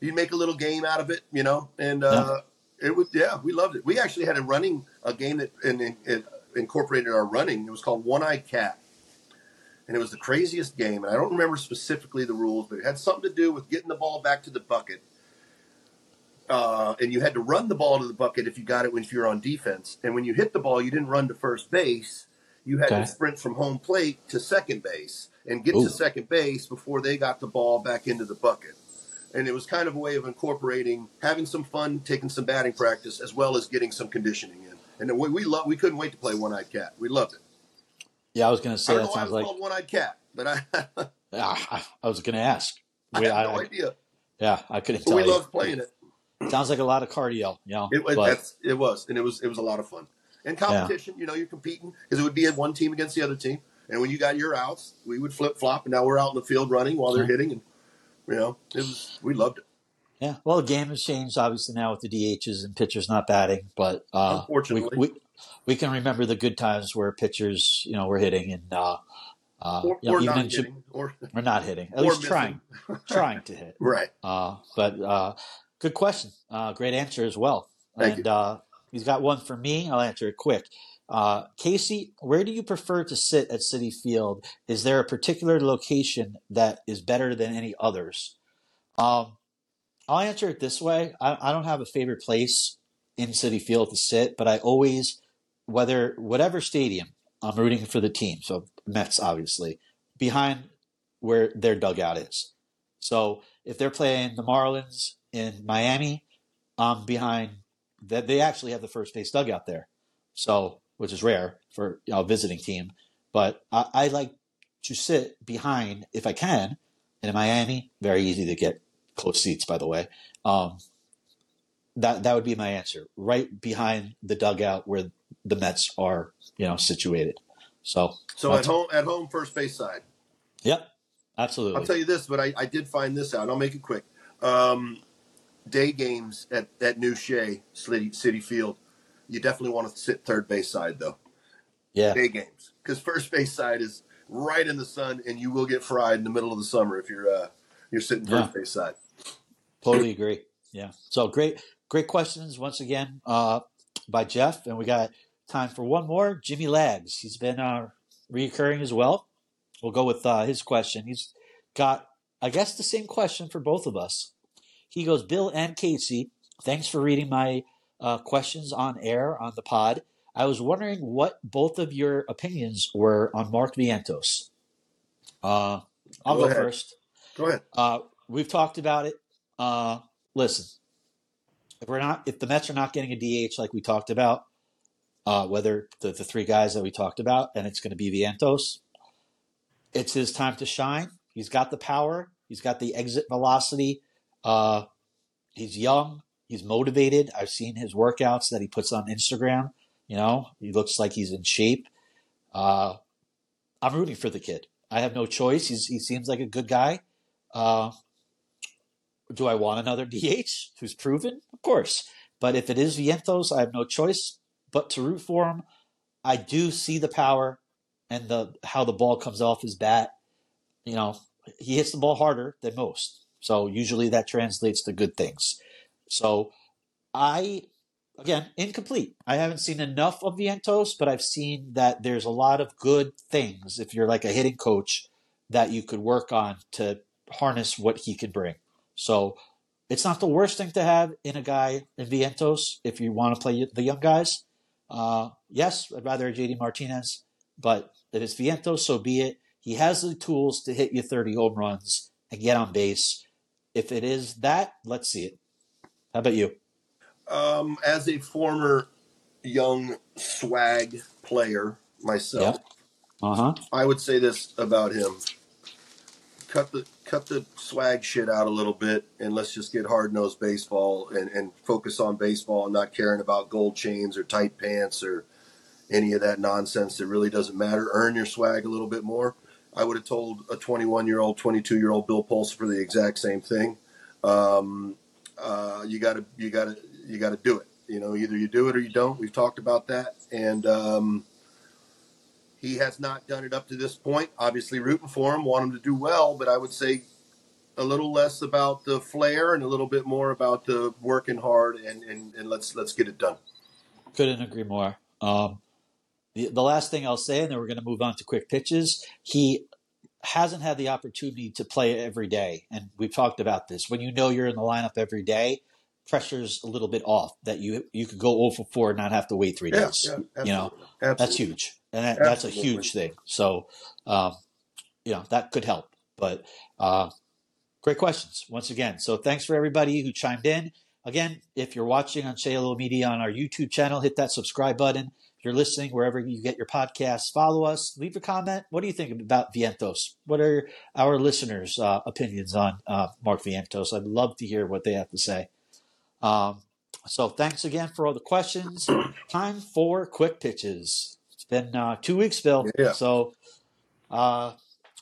you'd make a little game out of it. You know, and uh, it was yeah, we loved it. We actually had a running a game that and it, it incorporated our running. It was called One Eyed Cat, and it was the craziest game. And I don't remember specifically the rules, but it had something to do with getting the ball back to the bucket. Uh, and you had to run the ball to the bucket if you got it when you were on defense. And when you hit the ball, you didn't run to first base. You had Okay. to sprint from home plate to second base and get Ooh. to second base before they got the ball back into the bucket. And it was kind of a way of incorporating having some fun, taking some batting practice, as well as getting some conditioning in. And we we love we couldn't wait to play One Eyed Cat. We loved it. Yeah, I was going to say that sounds like. One Eyed Cat, but I, I, I was going to ask. I We- I- no I- idea. yeah, I couldn't But tell we you. loved playing it. Sounds like a lot of cardio. You know, It was but- it was, and it was it was a lot of fun. And competition, you know, you're competing because it would be one team against the other team. And when you got your outs, we would flip flop, and now we're out in the field running while they're hmm. hitting, and you know, it was we loved it. Yeah, well, the game has changed obviously now with the DHs and pitchers not batting, but uh, Unfortunately. we, we we can remember the good times where pitchers, you know, were hitting and uh, uh, Or, you know, or even not in, hitting, or we're not hitting, at least missing. trying, trying to hit. right. Uh, but uh, good question, uh, great answer as well. Thank and you. Uh, he's got one for me. I'll answer it quick. Uh, Casey, where do you prefer to sit at Citi Field? Is there a particular location that is better than any others? Um, I'll answer it this way. I, I don't have a favorite place in Citi Field to sit, but I always, whether whatever stadium, I'm rooting for the team. So Mets, obviously, behind where their dugout is. So if they're playing the Marlins in Miami, I'm behind that. They actually have the first base dugout there, so which is rare for a visiting team. But I, I like to sit behind if I can. And in Miami, very easy to get close seats. By the way, um, that that would be my answer. Right behind the dugout where the Mets are, you know, situated. So, So at home, at home, first base side. Yep, absolutely. I'll tell you this, but I, I did find this out. I'll make it quick. Um, day games at, at New Shea City, Citi Field, you definitely want to sit third base side though. Yeah. Day games because first base side is right in the sun, and you will get fried in the middle of the summer if you're uh, you're sitting first Yeah. base side. Totally agree. Yeah. So great, great questions once again uh, by Jeff, and we got time for one more. Jimmy Lags, he's been uh, reoccurring as well. We'll go with uh, his question. He's got, I guess, the same question for both of us. He goes, Bill and Casey, thanks for reading my uh, questions on air on the pod. I was wondering what both of your opinions were on Mark Vientos. Uh, I'll Go go, first. Go ahead. Uh, we've talked about it. Uh, listen, if we're not, if the Mets are not getting a DH like we talked about, uh, whether the, the three guys that we talked about, and it's going to be Vientos, it's his time to shine. He's got the power. He's got the exit velocity. Uh, he's young. He's motivated. I've seen his workouts that he puts on Instagram. You know, he looks like he's in shape. Uh, I'm rooting for the kid. I have no choice. He's, he seems like a good guy. Uh, do I want another DH who's proven? Of course. But if it is Vientos, I have no choice but to root for him. I do see the power and the how the ball comes off his bat. You know, he hits the ball harder than most. So usually that translates to good things. So I again, incomplete. I haven't seen enough of Vientos, but I've seen that there's a lot of good things if you're like a hitting coach that you could work on to harness what he can bring. So it's not the worst thing to have in a guy in Vientos if you want to play the young guys. Uh, yes, I'd rather JD Martinez, but if it's Vientos, so be it. He has the tools to hit you 30 home runs and get on base. If it is that, let's see it. How about you? Um, as a former young swag player myself, Uh huh. I would say this about him: cut the cut the swag shit out a little bit, and let's just get hard nosed baseball and, and focus on baseball and not caring about gold chains or tight pants or any of that nonsense that really doesn't matter. Earn your swag a little bit more. I would have told a 21 year old, 22 year old Bill Pulsipher the exact same thing. Um, uh, you got to you got to you got to do it. You know, either you do it or you don't. We've talked about that, and um, he has not done it up to this point. Obviously, rooting for him, want him to do well, but I would say a little less about the flair and a little bit more about the working hard and, and, and let's let's get it done. Couldn't agree more. Um, the, the last thing I'll say, and then we're going to move on to quick pitches. He hasn't had the opportunity to play every day, and we've talked about this. When you know you're in the lineup every day, pressure's a little bit off. That you you could go 0 for 4 and not have to wait three Yeah, days. yeah, you know, absolutely. That's huge, and that, that's a huge thing. So, um, you know, that could help. But uh, great questions once again. So thanks for everybody who chimed in. Again, if you're watching on Shea Hello Media on our YouTube channel, hit that subscribe button. You're listening wherever you get your podcasts, follow us. Leave a comment. What do you think about Vientos? What are our listeners' uh, opinions on uh, Mark Vientos? I'd love to hear what they have to say. Um, so thanks again for all the questions. Time for quick pitches. It's been uh, two weeks, Bill. Yeah. So uh,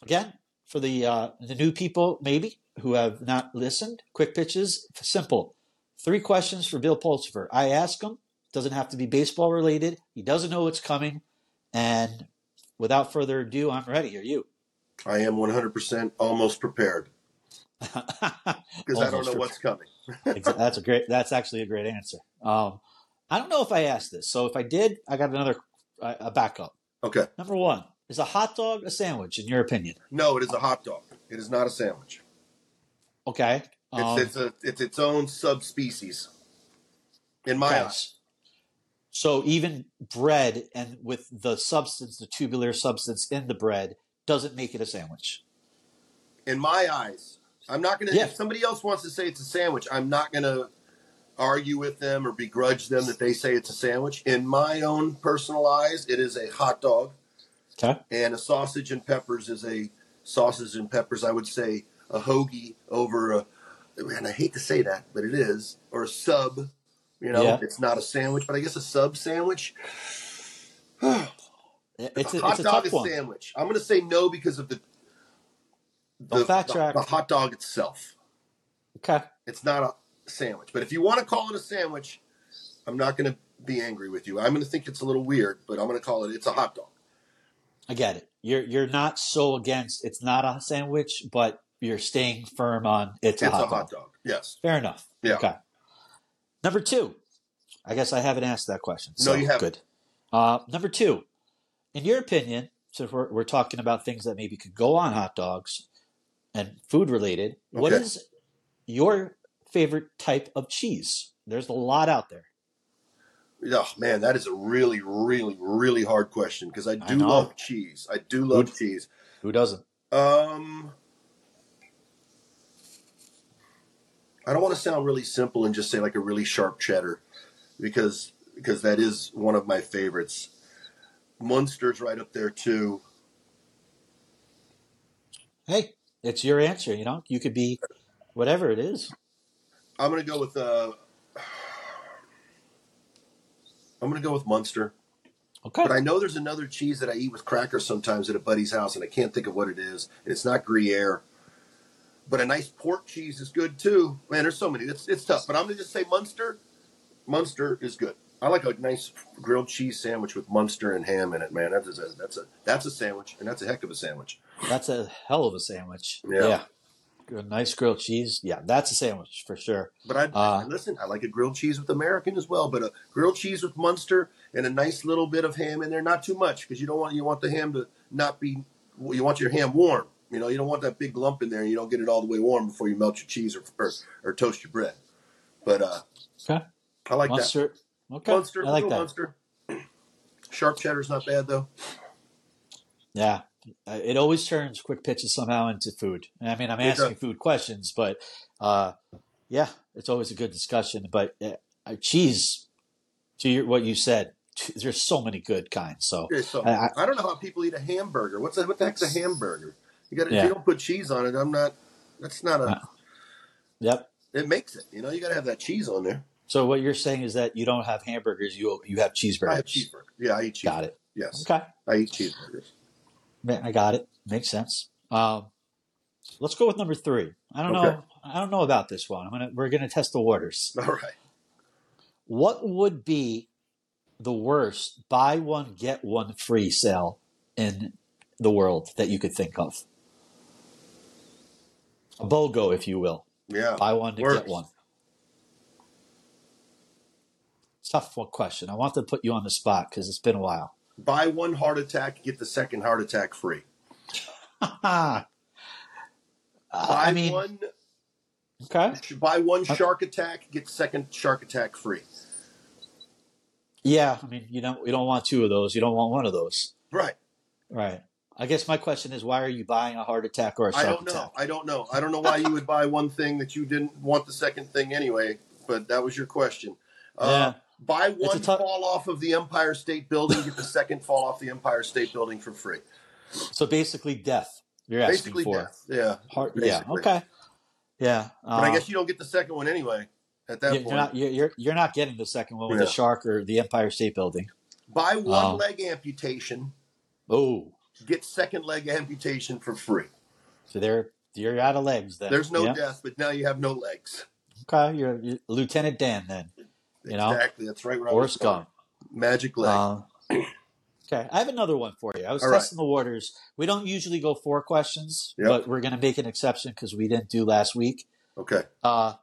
again, for the uh, the new people maybe who have not listened, quick pitches, simple. Three questions for Bill Pulsipher. I ask him. Doesn't have to be baseball related. He doesn't know what's coming. And without further ado, I'm ready. Are you? I am 100% almost prepared because I don't know what's coming. That's a great. That's actually a great answer. Um, I don't know if I asked this, so if I did, I got another uh, a backup. Okay. Number one is a hot dog a sandwich in your opinion? No, it is a hot dog. It is not a sandwich. Okay. Um, It's, it's a it's its own subspecies. In my okay. eyes. So even bread and with the substance, the tubular substance in the bread, doesn't make it a sandwich. In my eyes. I'm not gonna Yeah. if somebody else wants to say it's a sandwich, I'm not gonna argue with them or begrudge them that they say it's a sandwich. In my own personal eyes, it is a hot dog. Okay. and a sausage and peppers is a sausage and peppers. I would say a hoagie over a, and I hate to say that, but it is, or a sub. You know, Yeah. it's not a sandwich, but I guess a sub sandwich. It's a, hot it's a dog is sandwich. I'm going to say no because of the the, Don't the, the hot dog itself. Okay. It's not a sandwich. But if you want to call it a sandwich, I'm not going to be angry with you. I'm going to think it's a little weird, but I'm going to call it it's a hot dog. I get it. You're you're not so against it's not a sandwich, but you're staying firm on it's, a, hot, a hot dog. Yes. Fair enough. Yeah. Okay. Number two. I guess I haven't asked that question. No, So, you haven't. Good. Uh, number two. In your opinion, so we're, we're talking about things that maybe could go on hot dogs and food related, what Okay. is your favorite type of cheese? There's a lot out there. Oh man, that is a really, really, really hard question because I I do know. love cheese. I do love Who- cheese. Who doesn't? Um, I don't want to sound really simple and just say like a really sharp cheddar, because because that is one of my favorites. Munster's right up there too. Hey, it's your answer. You know, you could be whatever it is. I'm gonna go with uh, I'm gonna go with Munster. Okay. But I know there's another cheese that I eat with crackers sometimes at a buddy's house, and I can't think of what it is. And it's not Gruyere. But a nice pork cheese is good too. Man, there's so many. It's, it's tough. But I'm going to just say Munster. Munster is good. I like a nice grilled cheese sandwich with Munster and ham in it, man. That's a, that's a that's a sandwich, and that's a heck of a sandwich. That's a hell of a sandwich. Yeah. A nice grilled cheese. Yeah, that's a sandwich for sure. But I Uh, listen. I like a grilled cheese with American as well. But a grilled cheese with Munster and a nice little bit of ham in there, not too much, because you don't want you want the ham to not be. You want your ham warm. You know, you don't want that big lump in there. and You don't get it all the way warm before you melt your cheese or or, or toast your bread. But uh, Okay. I like Munster. that. Okay. Munster, I like that. Munster. Sharp cheddar's not bad though. Yeah. Uh, It always turns quick pitches somehow into food. I mean, I'm asking food questions, but uh, yeah, it's always a good discussion. But uh, uh, cheese, to your, what you said, t- there's so many good kinds. So so I- I, don't know how people eat a hamburger. What's that? What the heck's a hamburger? You got if Yeah. you don't put cheese on it. I'm not. That's not a. Uh, Yep. It makes it. You know, you got to have that cheese on there. So what you're saying is that you don't have hamburgers, you you have cheeseburgers. I have cheeseburger. Yeah, I eat cheese. Got it. Yes, Okay. I eat cheeseburgers. Ma- I got it. Makes sense. Um, let's go with number three. I don't Okay. know. I don't know about this one. I'm gonna. We're gonna test the waters. All right. What would be the worst buy one get one free sale in the world that you could think of? A BOGO, if you will. Yeah. Buy one to Works. get one. Tough question. I want to put you on the spot because it's been a while. Buy one heart attack, get the second heart attack free. Uh, Buy I mean, one. okay. Buy one shark attack, get second shark attack free. Yeah, I mean, you don't you don't want two of those. You don't want one of those. Right. Right. I guess my question is, why are you buying a heart attack or a I shark I don't know. attack? I don't know. I don't know why you would buy one thing that you didn't want the second thing anyway. But that was your question. Uh, Buy one tough- fall off of the Empire State Building, get the second fall off the Empire State Building for free. So basically, death. You're asking Basically, for death. Yeah. heart. Yeah. Okay. Yeah. But I uh, guess you don't get the second one anyway. At that you're point, not you're, you're you're not getting the second one with Yeah. the shark or the Empire State Building. buy one Um, leg amputation, Oh, get second leg amputation for free. so they're you're out of legs then. There's no Yeah. death, but now you have no legs. Okay, you're, you're Lieutenant Dan then. You know, exactly. That's right. where I or was going. scum. Magic leg. Uh, okay, I have another one for you. I was All right. testing the waters. We don't usually go four questions, Yep. but we're going to make an exception because we didn't do last week. okay. Uh,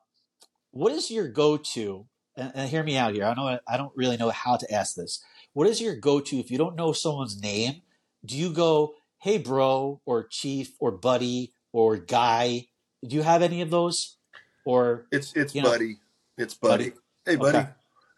what is your go-to? And, and hear me out here. I know I don't really know how to ask this. What is your go-to if you don't know someone's name? Do you go, "Hey, bro," or "Chief," or "Buddy," or "Guy"? Do you have any of those? Or It's it's You know- buddy. It's buddy. Buddy? Hey, buddy. Okay.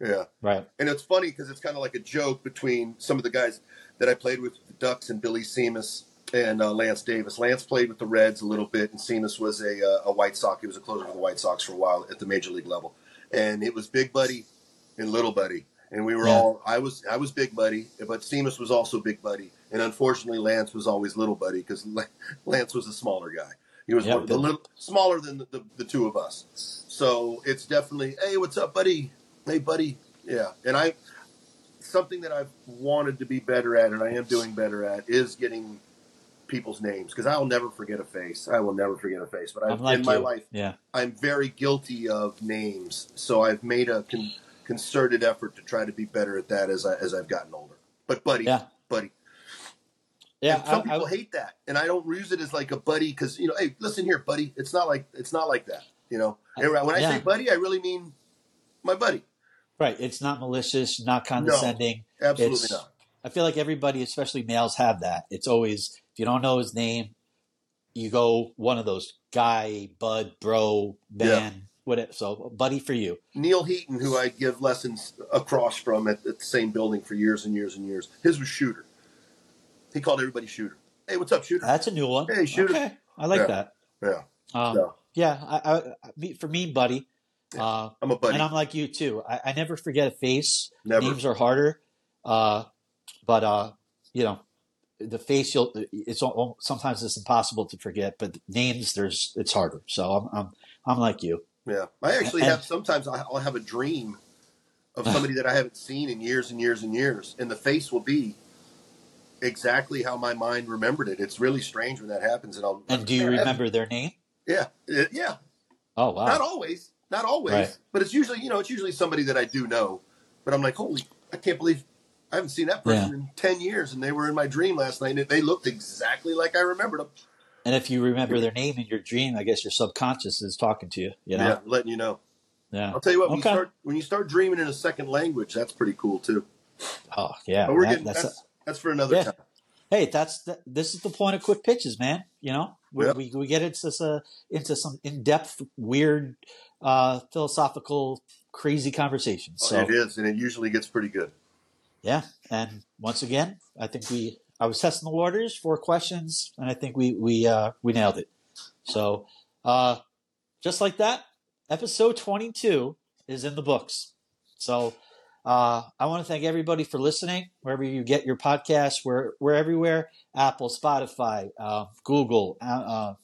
Yeah. right? And it's funny because it's kind of like a joke between some of the guys that I played with, the Ducks and Billy Simas and uh, Lance Davis. Lance played with the Reds a little bit, and Simas was a, uh, a White Sox. He was a closer for the White Sox for a while at the major league level. And it was Big Buddy and Little Buddy. And we were Yeah. all I was I was Big Buddy, but Simas was also Big Buddy. And unfortunately, Lance was always Little Buddy because Lance was a smaller guy. He was Yeah, one the little smaller than the, the, the two of us. So it's definitely, hey, what's up, buddy? Hey, buddy. Yeah. And I, something that I've wanted to be better at, and I am doing better at, is getting people's names because I will never forget a face. I will never forget a face. But I've, like in my life, Yeah. I'm very guilty of names, so I've made a con- concerted effort to try to be better at that as I as I've gotten older. But buddy, Yeah. buddy, Yeah. and some I- I- people hate that, and I don't use it as like a buddy because you know, hey, listen here, buddy. It's not like it's not like that. You know, And when I Yeah. say buddy, I really mean my buddy. right. It's not malicious, not condescending. Absolutely It's- not. I feel like everybody, especially males, have that. It's always if you don't know his name, you go one of those guy, bud, bro, man, whatever. So, buddy for you. Neal Heaton, who I give lessons across from at, at the same building for years and years and years, his was Shooter. He called everybody Shooter. Hey, what's up, Shooter? That's a new one. Hey, shooter. Okay, I like Yeah. that. Yeah, Um, So. Yeah, I, I, for me, buddy. Uh, I'm a buddy. and I'm like you too. I, I never forget a face. Never. Names are harder, uh, but uh, you know, the face. You'll. It's sometimes it's impossible to forget, but names there's it's harder. So I'm I'm, I'm like you. Yeah, I actually And- have sometimes I'll have a dream of somebody that I haven't seen in years and years and years, and the face will be exactly how my mind remembered it. It's really strange when that happens, and I'll. And do you remember their name? Yeah, uh, yeah. Oh wow. Not always, not always, Right. but it's usually you know it's usually somebody that I do know. But I'm like, holy, I can't believe I haven't seen that person Yeah. in ten years, and they were in my dream last night, and they looked exactly like I remembered them. And if you remember their name in your dream, I guess your subconscious is talking to you. You know. Yeah, letting you know. Yeah. I'll tell you what, when Okay. you start when you start dreaming in a second language, that's pretty cool too. Oh yeah. But we're that- getting that's that's, that's for another Yeah. time. hey, that's the, this is the point of quick pitches, man. You know, we Yep. we, we get into some, into some in depth, weird, uh, philosophical, crazy conversations. So it is, and it usually gets pretty good. yeah, and once again, I think we I was testing the waters for questions, and I think we we uh, we nailed it. So uh, just like that, episode twenty two is in the books. So uh, I want to thank everybody for listening. Wherever you get your podcasts, we're we're everywhere: Apple, Spotify, uh, Google, uh,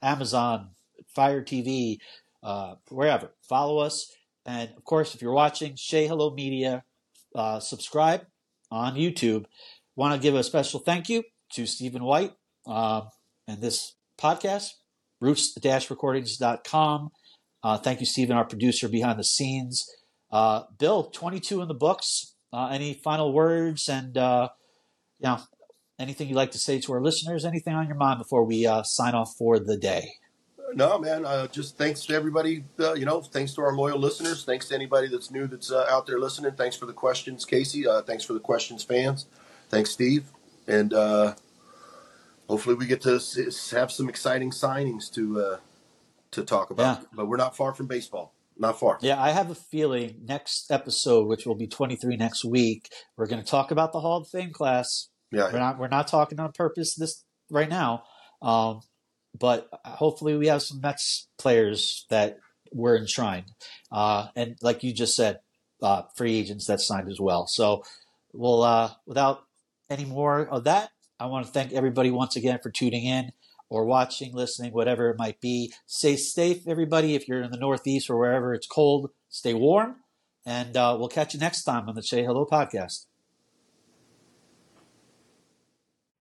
Amazon, Fire TV, uh, wherever. Follow us, and of course, if you're watching, Shea Hello Media, uh, subscribe on YouTube. Want to give a special thank you to Stephen White um, and this podcast, roots-recordings.com. Uh, thank you, Stephen, our producer behind the scenes. Uh, Bill, 22 in the books. Uh, any final words and, uh, you know, anything you'd like to say to our listeners? Anything on your mind before we uh, sign off for the day? No, man. Uh, just thanks to everybody. Uh, you know, thanks to our loyal listeners. Thanks to anybody that's new that's uh, out there listening. Thanks for the questions, Casey. Uh, thanks for the questions, fans. Thanks, Steve. And uh, hopefully, we get to have some exciting signings to uh, to talk about. Yeah. But we're not far from baseball. Not far. Yeah, I have a feeling next episode, which will be 23 next week, we're going to talk about the Hall of Fame class. Yeah. We're not we're not talking on purpose this right now, um, but hopefully we have some Mets players that were enshrined, uh, and like you just said, uh, free agents that signed as well. So, we'll uh, without any more of that, I want to thank everybody once again for tuning in or watching, listening, whatever it might be. Stay safe, everybody. If you're in the Northeast or wherever it's cold, stay warm, and uh, we'll catch you next time on the Shea Hello podcast.